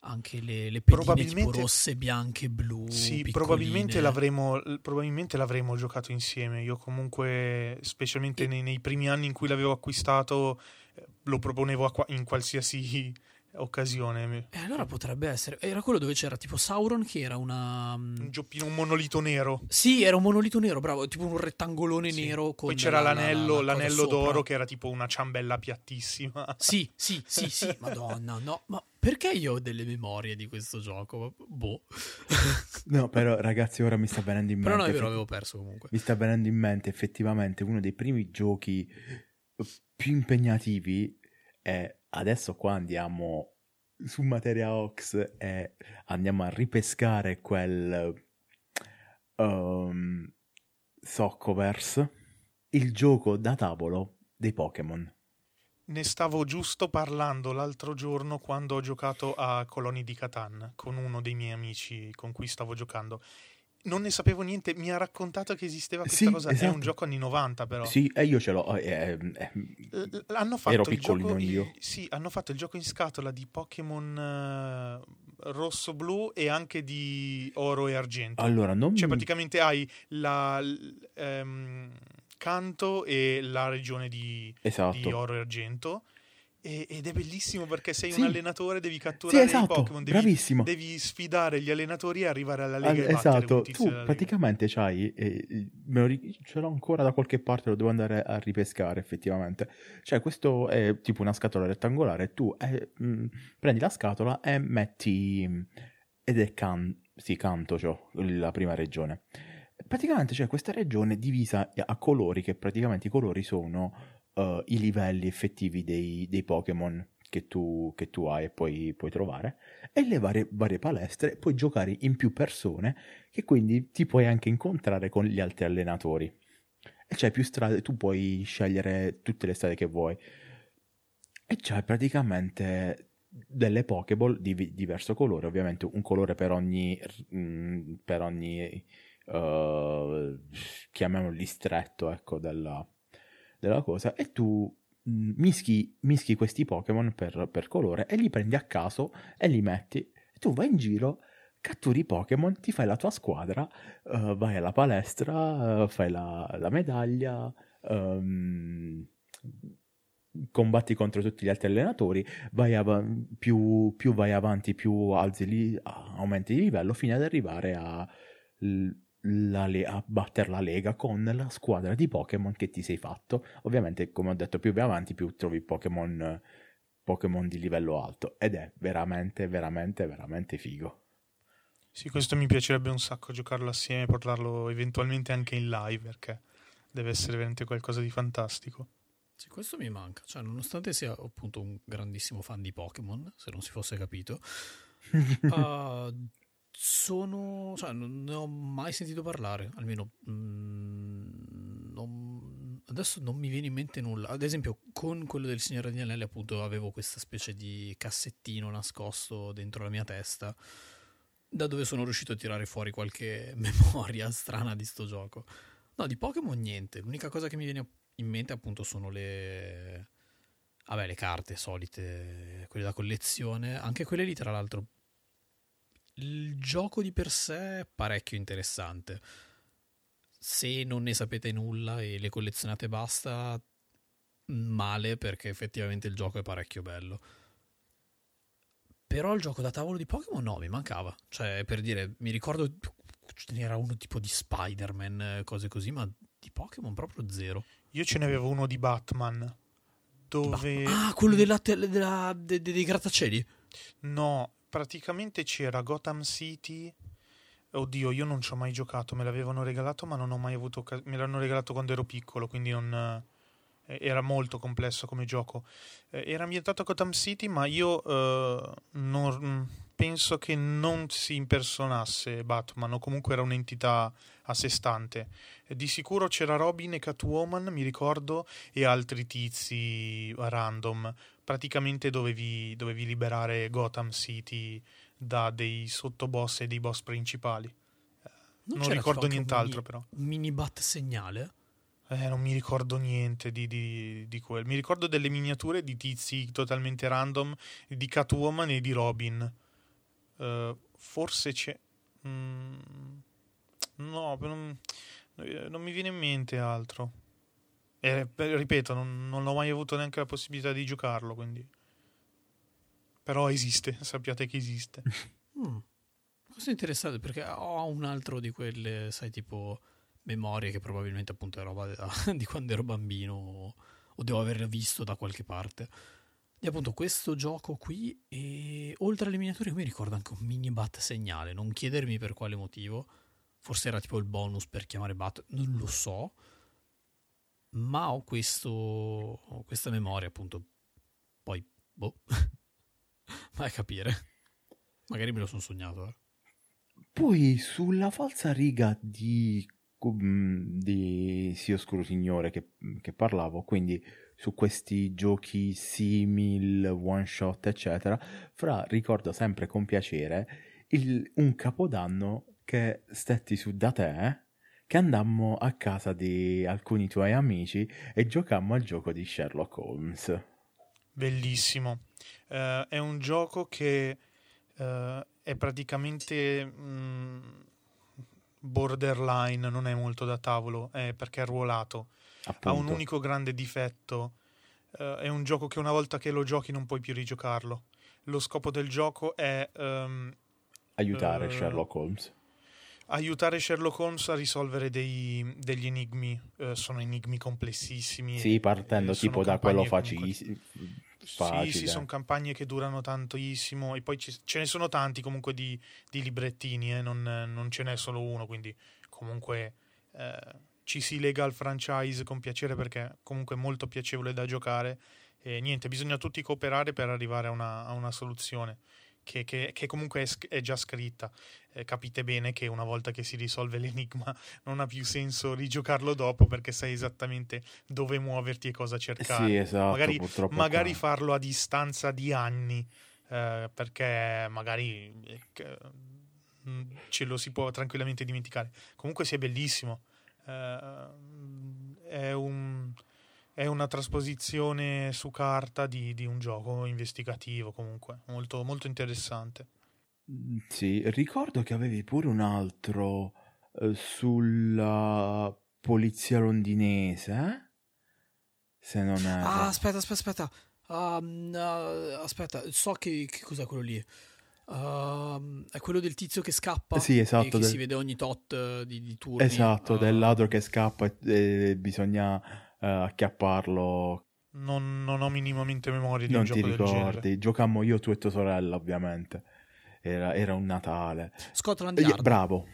Anche le, le pedine tipo Probabilmente- rosse, bianche, blu. Sì, probabilmente l'avremo, probabilmente l'avremo giocato insieme. Io comunque, specialmente E- nei, nei primi anni in cui l'avevo acquistato, eh, lo proponevo a in qualsiasi occasione. E allora potrebbe essere. Era quello dove c'era tipo Sauron, che era una. mm, Un gioppino, un monolito nero. Sì, era un monolito nero, bravo, tipo un rettangolone Sì. nero con Poi c'era la- la- l'anello, la cosa l'anello sopra. d'oro che era tipo una ciambella piattissima. Sì, sì, sì, sì, madonna, no, ma perché io ho delle memorie di questo gioco? Boh. No, però ragazzi, ora mi sta venendo in mente. Però no, è vero, effe- avevo perso comunque. Mi sta venendo in mente effettivamente uno dei primi giochi più impegnativi è adesso qua andiamo su Materia Ox e andiamo a ripescare quel um, Sockoverse, il gioco da tavolo dei Pokémon. Ne stavo giusto parlando l'altro giorno quando ho giocato a Coloni di Catan con uno dei miei amici con cui stavo giocando. Non ne sapevo niente, mi ha raccontato che esisteva questa Sì, cosa. È esatto. un gioco anni 90 però. Sì, e io ce l'ho. eh, eh, eh, L- hanno fatto Ero il piccolino gioco, io. sì, hanno fatto il gioco in scatola di Pokémon eh, rosso-blu e anche di oro e argento. allora, non Cioè, praticamente hai la l- ehm, Canto e la regione di, di Esatto. oro e argento. Ed è bellissimo perché sei Sì. un allenatore, devi Sì, catturare i esatto, Pokémon, devi, devi sfidare gli allenatori e arrivare alla Lega battere esatto, tu praticamente c'hai, eh, ri- ce l'ho ancora da qualche parte, lo devo andare a ripescare effettivamente. Cioè questo è tipo una scatola rettangolare, tu eh, mh, prendi la scatola e metti, ed è can, sì, canto, cioè, la prima regione. Praticamente c'è questa regione divisa a colori, che praticamente i colori sono eh, i livelli effettivi dei, dei Pokémon che tu, che tu hai e puoi, puoi trovare e le varie, varie palestre puoi giocare in più persone che quindi ti puoi anche incontrare con gli altri allenatori. E c'hai più strade, tu puoi scegliere tutte le strade che vuoi. E c'hai praticamente delle Pokéball di diverso colore, ovviamente un colore per ogni, mm, per ogni eh, chiamiamolo distretto ecco, della, della cosa e tu mm, mischi, mischi questi Pokémon per, per colore e li prendi a caso e li metti. E tu vai in giro, catturi i Pokémon, ti fai la tua squadra, eh, vai alla palestra, eh, fai la, la medaglia, ehm, combatti contro tutti gli altri allenatori, vai av- più, più vai avanti, più alzi li- aumenti di livello fino ad arrivare a, l- la le- a battere la lega con la squadra di Pokémon che ti sei fatto. Ovviamente, come ho detto, più avanti, più trovi Pokémon, Pokémon di livello alto. Ed è veramente, veramente, veramente figo. Sì, questo mi piacerebbe un sacco giocarlo assieme e portarlo eventualmente anche in live perché deve essere veramente qualcosa di fantastico. Sì, questo mi manca. Cioè, nonostante sia appunto un grandissimo fan di Pokémon, se non si fosse capito, uh, sono. Cioè, non ne ho mai sentito parlare. Almeno. mm, non- adesso non mi viene in mente nulla. Ad esempio, con quello del Signore degli Anelli, appunto, avevo questa specie di cassettino nascosto dentro la mia testa. Da dove sono riuscito a tirare fuori qualche memoria strana di sto gioco. No, di Pokémon niente. L'unica cosa che mi viene in mente appunto sono le... Vabbè, le carte solite, quelle da collezione. Anche quelle lì, tra l'altro. Il gioco di per sé è parecchio interessante. Se non ne sapete nulla e le collezionate e basta, male perché effettivamente il gioco è parecchio bello. Però il gioco da tavolo di Pokémon no, mi mancava. Cioè, per dire, mi ricordo ce n'era uno tipo di Spider-Man, cose così, ma di Pokémon proprio zero. Io ce ne avevo uno di Batman dove... Ah, quello della, della- de- de- dei grattacieli? No, praticamente c'era Gotham City. Oddio, io non ci ho mai giocato, me l'avevano regalato, ma non ho mai avuto occas- me l'hanno regalato quando ero piccolo, quindi non eh, era molto complesso come gioco. Eh, era ambientato a Gotham City, ma io eh, non- penso che non si impersonasse Batman, o comunque era un'entità a sé stante. Di sicuro c'era Robin e Catwoman, mi ricordo, e altri tizi random. Praticamente dovevi, dovevi liberare Gotham City da dei sottoboss e dei boss principali. Non, c'era ricordo nient'altro, un però. mini- Un mini bat segnale? Eh, non mi ricordo niente di, di, di quel. Mi ricordo delle miniature di tizi totalmente random di Catwoman e di Robin. Uh, forse c'è... Mm, no, non, non, mi viene in mente altro. E, ripeto, non, non ho mai avuto neanche la possibilità di giocarlo, quindi... Però esiste, sappiate che esiste. mm. È interessante perché ho un altro di quelle, sai, tipo memorie che probabilmente appunto è roba di quando ero bambino o, o devo averla visto da qualche parte. Di appunto questo gioco qui e oltre alle miniature mi ricordo anche un mini bat segnale, non chiedermi per quale motivo, forse era tipo il bonus per chiamare bat, non lo so, ma ho questo, questa memoria appunto, poi boh, vai a capire, magari me lo sono sognato. Eh. Poi sulla falsa riga di, di Sì Oscuro Signore che, che parlavo, quindi su questi giochi simil, one shot, eccetera, Fra ricordo sempre con piacere il, un capodanno che stetti su da te, che andammo a casa di alcuni tuoi amici e giocammo al gioco di Sherlock Holmes. Bellissimo. Uh, è un gioco che uh, è praticamente mh, mm, borderline, non è molto da tavolo, è perché è ruolato Appunto. Ha un unico grande difetto. Uh, è un gioco che una volta che lo giochi non puoi più rigiocarlo. Lo scopo del gioco è... Um, aiutare Sherlock Holmes. Aiutare Sherlock Holmes a risolvere dei, degli enigmi. Uh, sono enigmi complessissimi. Sì, partendo tipo da quello facile. Facile. Sì, sì, sono campagne che durano tantissimo e poi ci, ce ne sono tanti comunque di, di librettini, eh, non, non, ce n'è solo uno, quindi comunque eh, ci si lega al franchise con piacere perché comunque è molto piacevole da giocare e niente, bisogna tutti cooperare per arrivare a una, a una soluzione che, che, che, comunque è, è già scritta. Eh, capite bene che una volta che si risolve l'enigma non ha più senso rigiocarlo dopo perché sai esattamente dove muoverti e cosa cercare. Sì, esatto, magari, magari farlo a distanza di anni eh, perché magari eh, ce lo si può tranquillamente dimenticare. Comunque sia bellissimo eh, è, un, è, una trasposizione su carta di, di, un gioco investigativo comunque, molto, molto interessante. Mm, sì, ricordo che avevi pure un altro eh, sulla polizia londinese, eh? Se non è... Ah, aspetta, aspetta, aspetta. Um, uh, aspetta, so che, che cos'è quello lì. Uh, è quello del tizio che scappa sì, esatto, e che del... si vede ogni tot uh, di, di turni. Esatto, uh, del ladro che scappa e, e bisogna acchiapparlo. Non, non, ho minimamente memoria di non un gioco ti ricordi. Giocammo io, tu e tua sorella, ovviamente. Era, era un Natale. Scotland Yard. Bravo.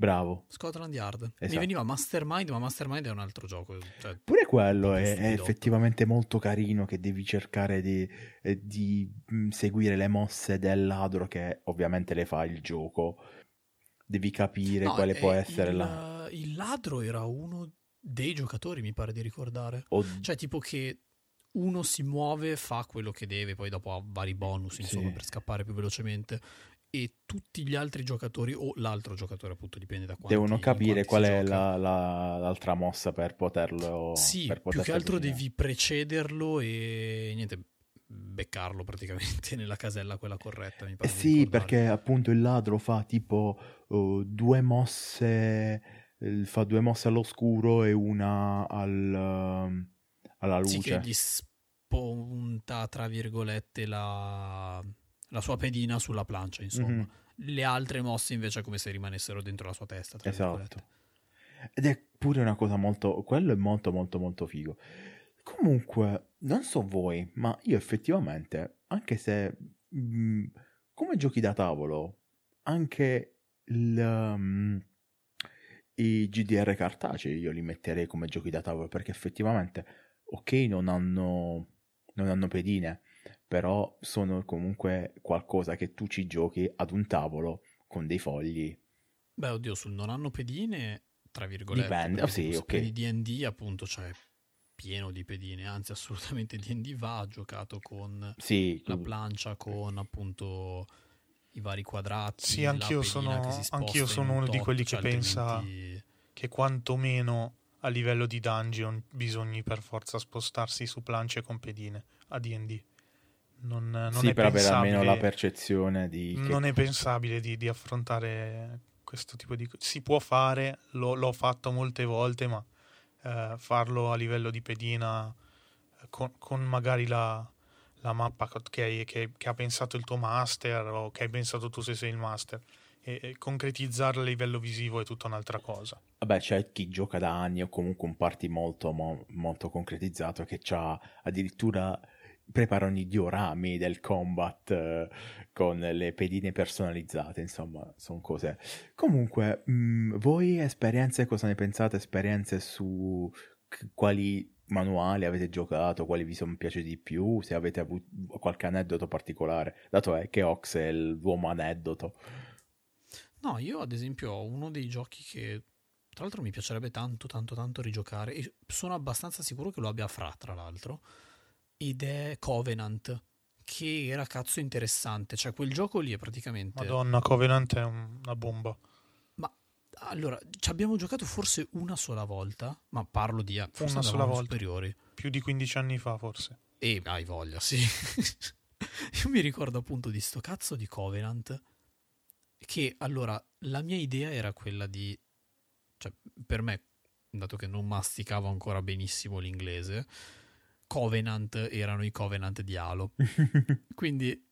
Bravo. Scotland Yard. Esatto. Mi veniva Mastermind, ma Mastermind è un altro gioco. Cioè, Pure quello è, è effettivamente molto carino che devi cercare di, eh, di, mm, seguire le mosse del ladro che ovviamente le fa il gioco. Devi capire no, quale può essere il, la... Il ladro era uno dei giocatori, mi pare di ricordare. O... Cioè tipo che uno si muove, fa quello che deve, poi dopo ha vari bonus, insomma, sì. per scappare più velocemente e tutti gli altri giocatori o l'altro giocatore appunto dipende da quanti devono capire qual è la, la, l'altra mossa per poterlo sì per più che altro devi precederlo e niente beccarlo praticamente nella casella quella corretta mi pare eh sì perché appunto il ladro fa tipo uh, due mosse fa due mosse all'oscuro e una al, uh, alla luce sì che gli spunta tra virgolette la la sua pedina sulla plancia, insomma. Mm-hmm. Le altre mosse invece è come se rimanessero dentro la sua testa. Esatto. Ed è pure una cosa molto... quello è molto molto molto figo. Comunque, non so voi, ma io effettivamente, anche se mh, mm, come giochi da tavolo, anche il, um, i GDR cartacei io li metterei come giochi da tavolo perché effettivamente, ok, non hanno, non hanno pedine, però sono comunque qualcosa che tu ci giochi ad un tavolo con dei fogli. Beh, oddio, sul non hanno pedine, tra virgolette. Dipende, oh, sì, ok. di D&D appunto c'è pieno di pedine, anzi assolutamente D&D va giocato con sì, la plancia, con appunto i vari quadrati. Sì, anch'io sono, anch'io sono uno tot, di quelli che cioè pensa che quantomeno a livello di dungeon bisogni per forza spostarsi su plance con pedine a D&D non, non sì, è per avere almeno la percezione di... che- non è pensabile di, di affrontare questo tipo di cose. Si può fare, l'ho, l'ho fatto molte volte, ma eh, farlo a livello di pedina eh, con, con magari la, la mappa che, hai- che- che ha pensato il tuo master o che hai pensato tu se sei il master e, concretizzarla a livello visivo è tutta un'altra cosa. Vabbè, c'è chi gioca da anni o comunque un party molto, mo- molto concretizzato che ha addirittura preparano i diorami del combat eh, con le pedine personalizzate, insomma, sono cose. Comunque, mh, voi esperienze, cosa ne pensate? Esperienze su quali manuali avete giocato, quali vi sono piaciuti di più, se avete avuto qualche aneddoto particolare, dato è che Ox è l'uomo aneddoto. No, io ad esempio ho uno dei giochi che tra l'altro mi piacerebbe tanto, tanto, tanto rigiocare e sono abbastanza sicuro che lo abbia Fra, tra l'altro, ed è Covenant, che era cazzo interessante, cioè quel gioco lì è praticamente... Madonna, Covenant è un- una bomba. Allora, ci abbiamo giocato forse una sola volta, ma parlo di forse Una sola volta. superiori. Più di 15 anni fa, forse. E hai voglia, sì. Io mi ricordo appunto di sto cazzo di Covenant. Che allora la mia idea era quella di. Cioè, per me, dato che non masticavo ancora benissimo l'inglese, Covenant erano i Covenant di Halo. Quindi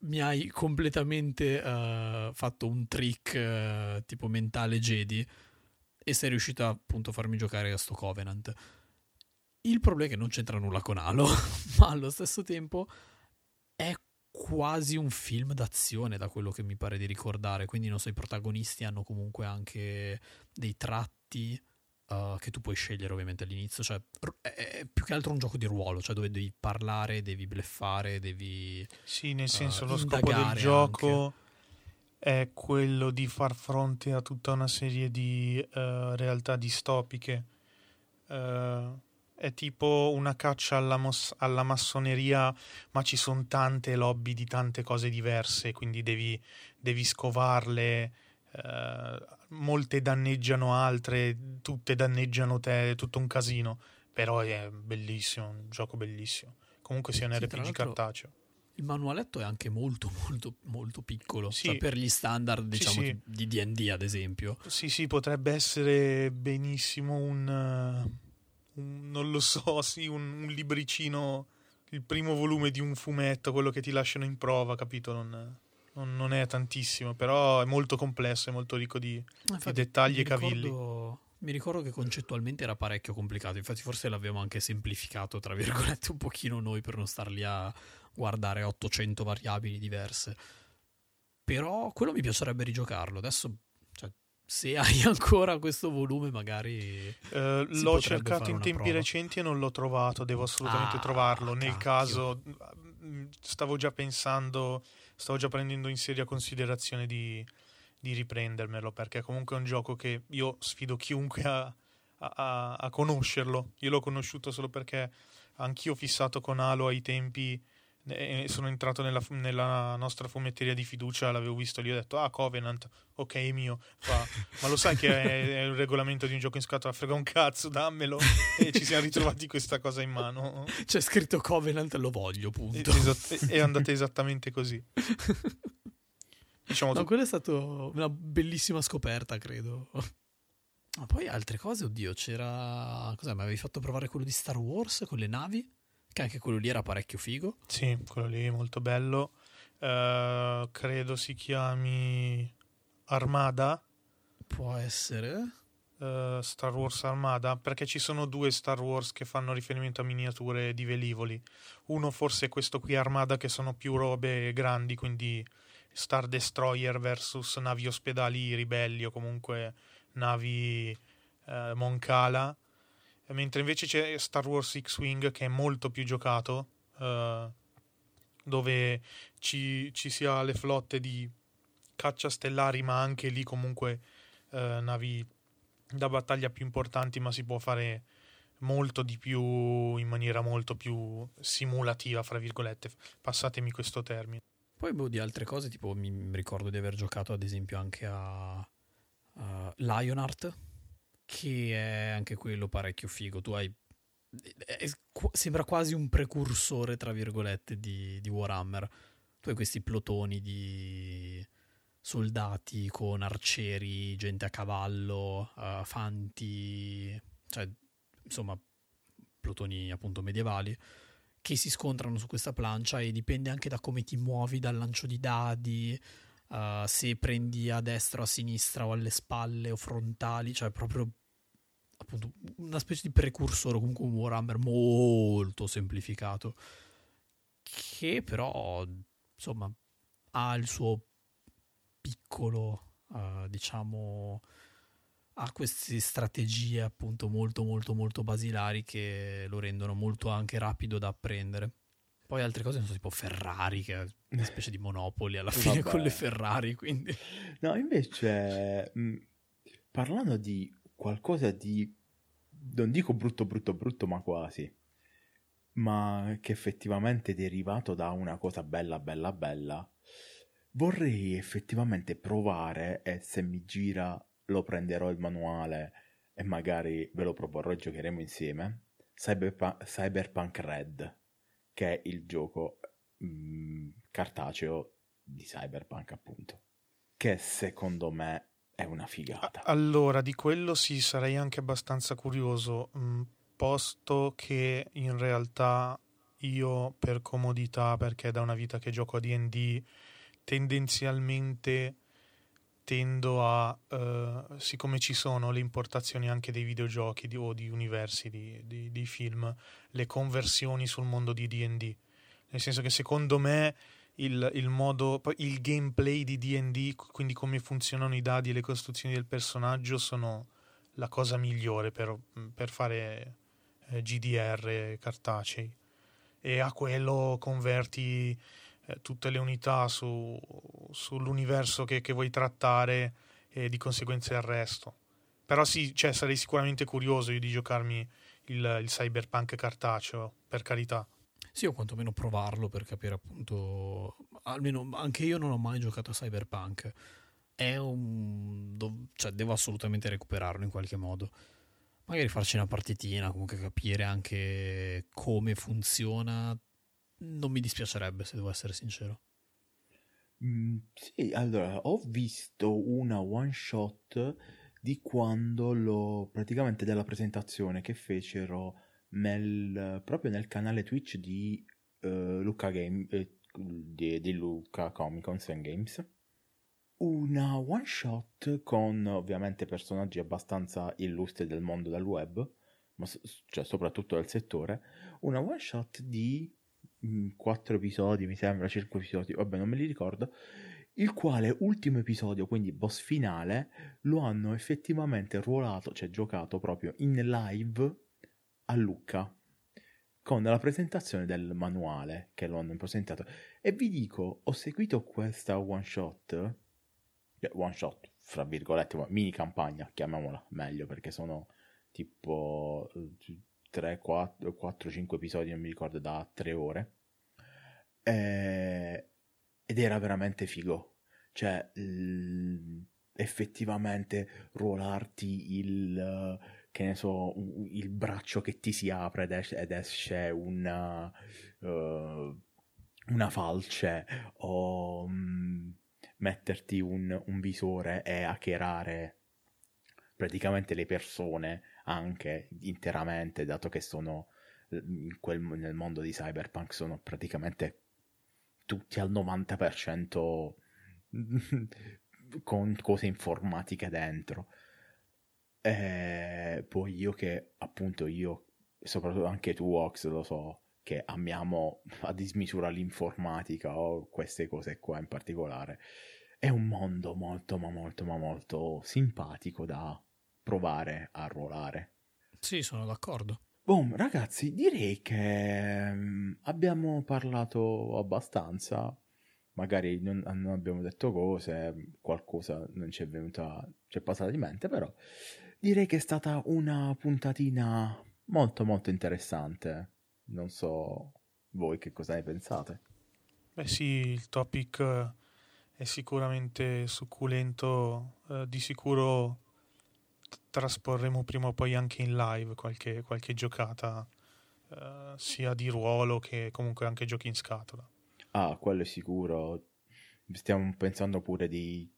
mi hai completamente eh, fatto un trick eh, tipo mentale Jedi e sei riuscito appunto a farmi giocare a sto Covenant. Il problema è che non c'entra nulla con Halo, ma allo stesso tempo è quasi un film d'azione da quello che mi pare di ricordare, quindi non so, i protagonisti hanno comunque anche dei tratti uh, che tu puoi scegliere ovviamente all'inizio, cioè è, più che altro un gioco di ruolo, cioè dove devi parlare, devi bleffare, devi... Sì, nel senso, Eh, lo scopo del gioco è quello di far fronte a tutta una serie di eh, realtà distopiche. Eh, è tipo una caccia alla, mos- alla massoneria, ma ci sono tante lobby di tante cose diverse, quindi devi, devi scovarle. eh, molte danneggiano altre, tutte danneggiano te, è tutto un casino. Però è bellissimo, un gioco bellissimo. Comunque sia un Sì, RPG cartaceo. Il manualetto è anche molto molto molto piccolo, Sì. cioè per gli standard diciamo sì. di D&D ad esempio. Sì, sì, potrebbe essere benissimo un, eh, un- non lo so, sì, un, un libricino, il primo volume di un fumetto, quello che ti lasciano in prova, capito? Non, non- non è tantissimo, però è molto complesso, è molto ricco di... Infatti, dettagli mi e cavilli. ricordo- Mi ricordo che concettualmente era parecchio complicato, infatti forse l'abbiamo anche semplificato, tra virgolette, un pochino noi per non star lì a guardare 800 variabili diverse. Però quello mi piacerebbe rigiocarlo. Adesso, cioè, se hai ancora questo volume, magari... Eh, l'ho cercato in tempi prova. recenti e non l'ho trovato, devo assolutamente Ah, trovarlo. Nel cacchio. caso, mm, stavo già pensando, stavo già prendendo in seria considerazione di, di riprendermelo, perché comunque è un gioco che io sfido chiunque a, a- a- conoscerlo. Io l'ho conosciuto solo perché anch'io fissato con Halo ai tempi. E sono entrato nella, nella nostra fumetteria di fiducia, l'avevo visto lì, ho detto, ah, Covenant, ok, mio. Fa, ma lo sai che è, è il regolamento di un gioco in scatola? Frega un cazzo, dammelo. E ci siamo ritrovati questa cosa in mano. C'è scritto Covenant, lo voglio, punto. esat- è andata esattamente così. Diciamo, No, tu- quella è stata una bellissima scoperta, credo. Ma poi altre cose, oddio, c'era... Cos'è, mi avevi fatto provare quello di Star Wars con le navi? Che anche quello lì era parecchio figo. sì, quello lì è molto bello. Eh, credo si chiami Armada. Può essere. eh, Star Wars Armada perché ci sono due Star Wars che fanno riferimento a miniature di velivoli. Uno forse è questo qui Armada che sono più robe grandi, quindi Star Destroyer versus navi ospedali ribelli o comunque navi eh, Moncala. Mentre invece c'è Star Wars X-Wing che è molto più giocato, eh, dove ci, ci si ha le flotte di caccia stellari, ma anche lì comunque eh, navi da battaglia più importanti, ma si può fare molto di più in maniera molto più simulativa, fra virgolette. Passatemi questo termine. Poi boh, di altre cose, tipo mi ricordo di aver giocato ad esempio anche a, a Lionheart, che è anche quello parecchio figo. Tu hai è, sembra quasi un precursore, tra virgolette, di, di Warhammer. Tu hai questi plotoni di soldati con arcieri, gente a cavallo, uh, fanti, cioè insomma plotoni appunto medievali che si scontrano su questa plancia e dipende anche da come ti muovi dal lancio di dadi, uh, se prendi a destra o a sinistra o alle spalle o frontali, cioè proprio appunto una specie di precursore, comunque un Warhammer molto semplificato, che però insomma ha il suo piccolo, uh, diciamo, ha queste strategie appunto molto molto molto basilari che lo rendono molto anche rapido da apprendere. Poi altre cose non so, tipo Ferrari, che è una specie di monopoli alla fine Vabbè. con le Ferrari, quindi... No, invece, mh, parlando di qualcosa di, non dico brutto brutto brutto, ma quasi, ma che effettivamente è derivato da una cosa bella bella bella, vorrei effettivamente provare e se mi gira lo prenderò il manuale e magari ve lo proporrò e giocheremo insieme. Cyberpunk, Cyberpunk Red, che è il gioco mh, mm, cartaceo di Cyberpunk, appunto. Che secondo me è una figata. Allora, di quello sì, sarei anche abbastanza curioso, mm, posto che in realtà io per comodità, perché è da una vita che gioco a DD, tendenzialmente tendo a, uh, siccome ci sono le importazioni anche dei videogiochi di, o di universi, di, di, di, film, le conversioni sul mondo di DD. Nel senso che secondo me il, il, modo, il gameplay di DD, quindi come funzionano i dadi e le costruzioni del personaggio, sono la cosa migliore per, per fare eh, GDR cartacei. E a quello converti eh, tutte le unità su, sull'universo che, che, vuoi trattare e di conseguenza il resto. Però sì, cioè, sarei sicuramente curioso io di giocarmi il, il cyberpunk cartaceo, per carità. Sì, o quantomeno provarlo per capire appunto, almeno anche io non ho mai giocato a cyberpunk. È un... cioè devo assolutamente recuperarlo in qualche modo magari farci una partitina, comunque capire anche come funziona non mi dispiacerebbe, se devo essere sincero. Mm, sì, allora, ho visto una one shot di quando lo praticamente della presentazione che fecero nel, proprio nel canale Twitch di uh, Luca Game eh, di, di Luca Comicons and Games. Una one shot con ovviamente personaggi abbastanza illustri del mondo del web ma cioè soprattutto del settore. Una one shot di quattro episodi, mi sembra, cinque episodi, vabbè non me li ricordo, il quale ultimo episodio, quindi boss finale, lo hanno effettivamente ruolato, cioè giocato proprio in live a Lucca con la presentazione del manuale che lo hanno presentato e vi dico ho seguito questa one shot one shot fra virgolette mini campagna chiamiamola meglio perché sono tipo 3, 4, 4 5 episodi, non mi ricordo, da 3 ore. Eh, ed era veramente figo. Cioè, l- effettivamente ruolarti il, che ne so, il braccio che ti si apre ed esce, ed esce una, uh, una falce o um, metterti un, un visore e hackerare praticamente le persone anche interamente, dato che sono quel, nel mondo di cyberpunk sono praticamente tutti al 90% con cose informatiche dentro. E poi io che appunto io, soprattutto anche tu Ox lo so, che amiamo a dismisura l'informatica o queste cose qua in particolare, è un mondo molto ma molto ma molto simpatico da provare a ruolare. Sì, sono d'accordo. Boom, ragazzi, direi che mm, abbiamo parlato abbastanza. Magari non, non, abbiamo detto cose, qualcosa non ci è venuta, ci è passata di mente, però direi che è stata una puntatina molto molto interessante. Non so voi che cosa ne pensate. Beh sì, il topic è sicuramente succulento, eh, di sicuro trasporremo prima o poi anche in live qualche, qualche giocata uh, sia di ruolo che comunque anche giochi in scatola. Ah, quello è sicuro. Stiamo pensando pure di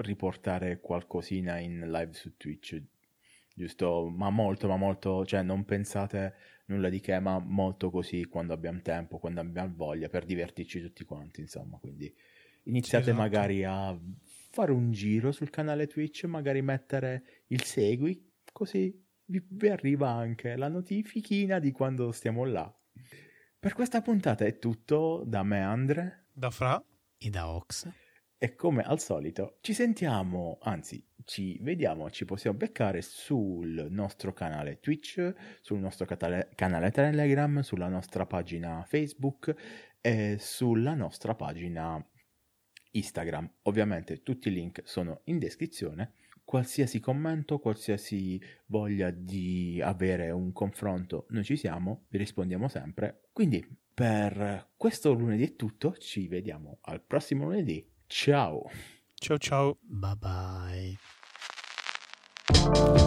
riportare qualcosina in live su Twitch, giusto? Ma molto, ma molto, cioè non pensate nulla di che, ma molto così quando abbiamo tempo, quando abbiamo voglia, per divertirci tutti quanti, insomma. Quindi iniziate esatto. magari a fare un giro sul canale Twitch, magari mettere il segui, così vi, vi arriva anche la notifichina di quando stiamo là. Per questa puntata è tutto da me Andre, da Fra e da Ox. E come al solito ci sentiamo, anzi ci vediamo, ci possiamo beccare sul nostro canale Twitch, sul nostro catale- canale Telegram, sulla nostra pagina Facebook e sulla nostra pagina Instagram. Ovviamente tutti i link sono in descrizione. Qualsiasi commento, qualsiasi voglia di avere un confronto, noi ci siamo, vi rispondiamo sempre. Quindi per questo lunedì è tutto, ci vediamo al prossimo lunedì. Ciao! Ciao ciao! Bye bye!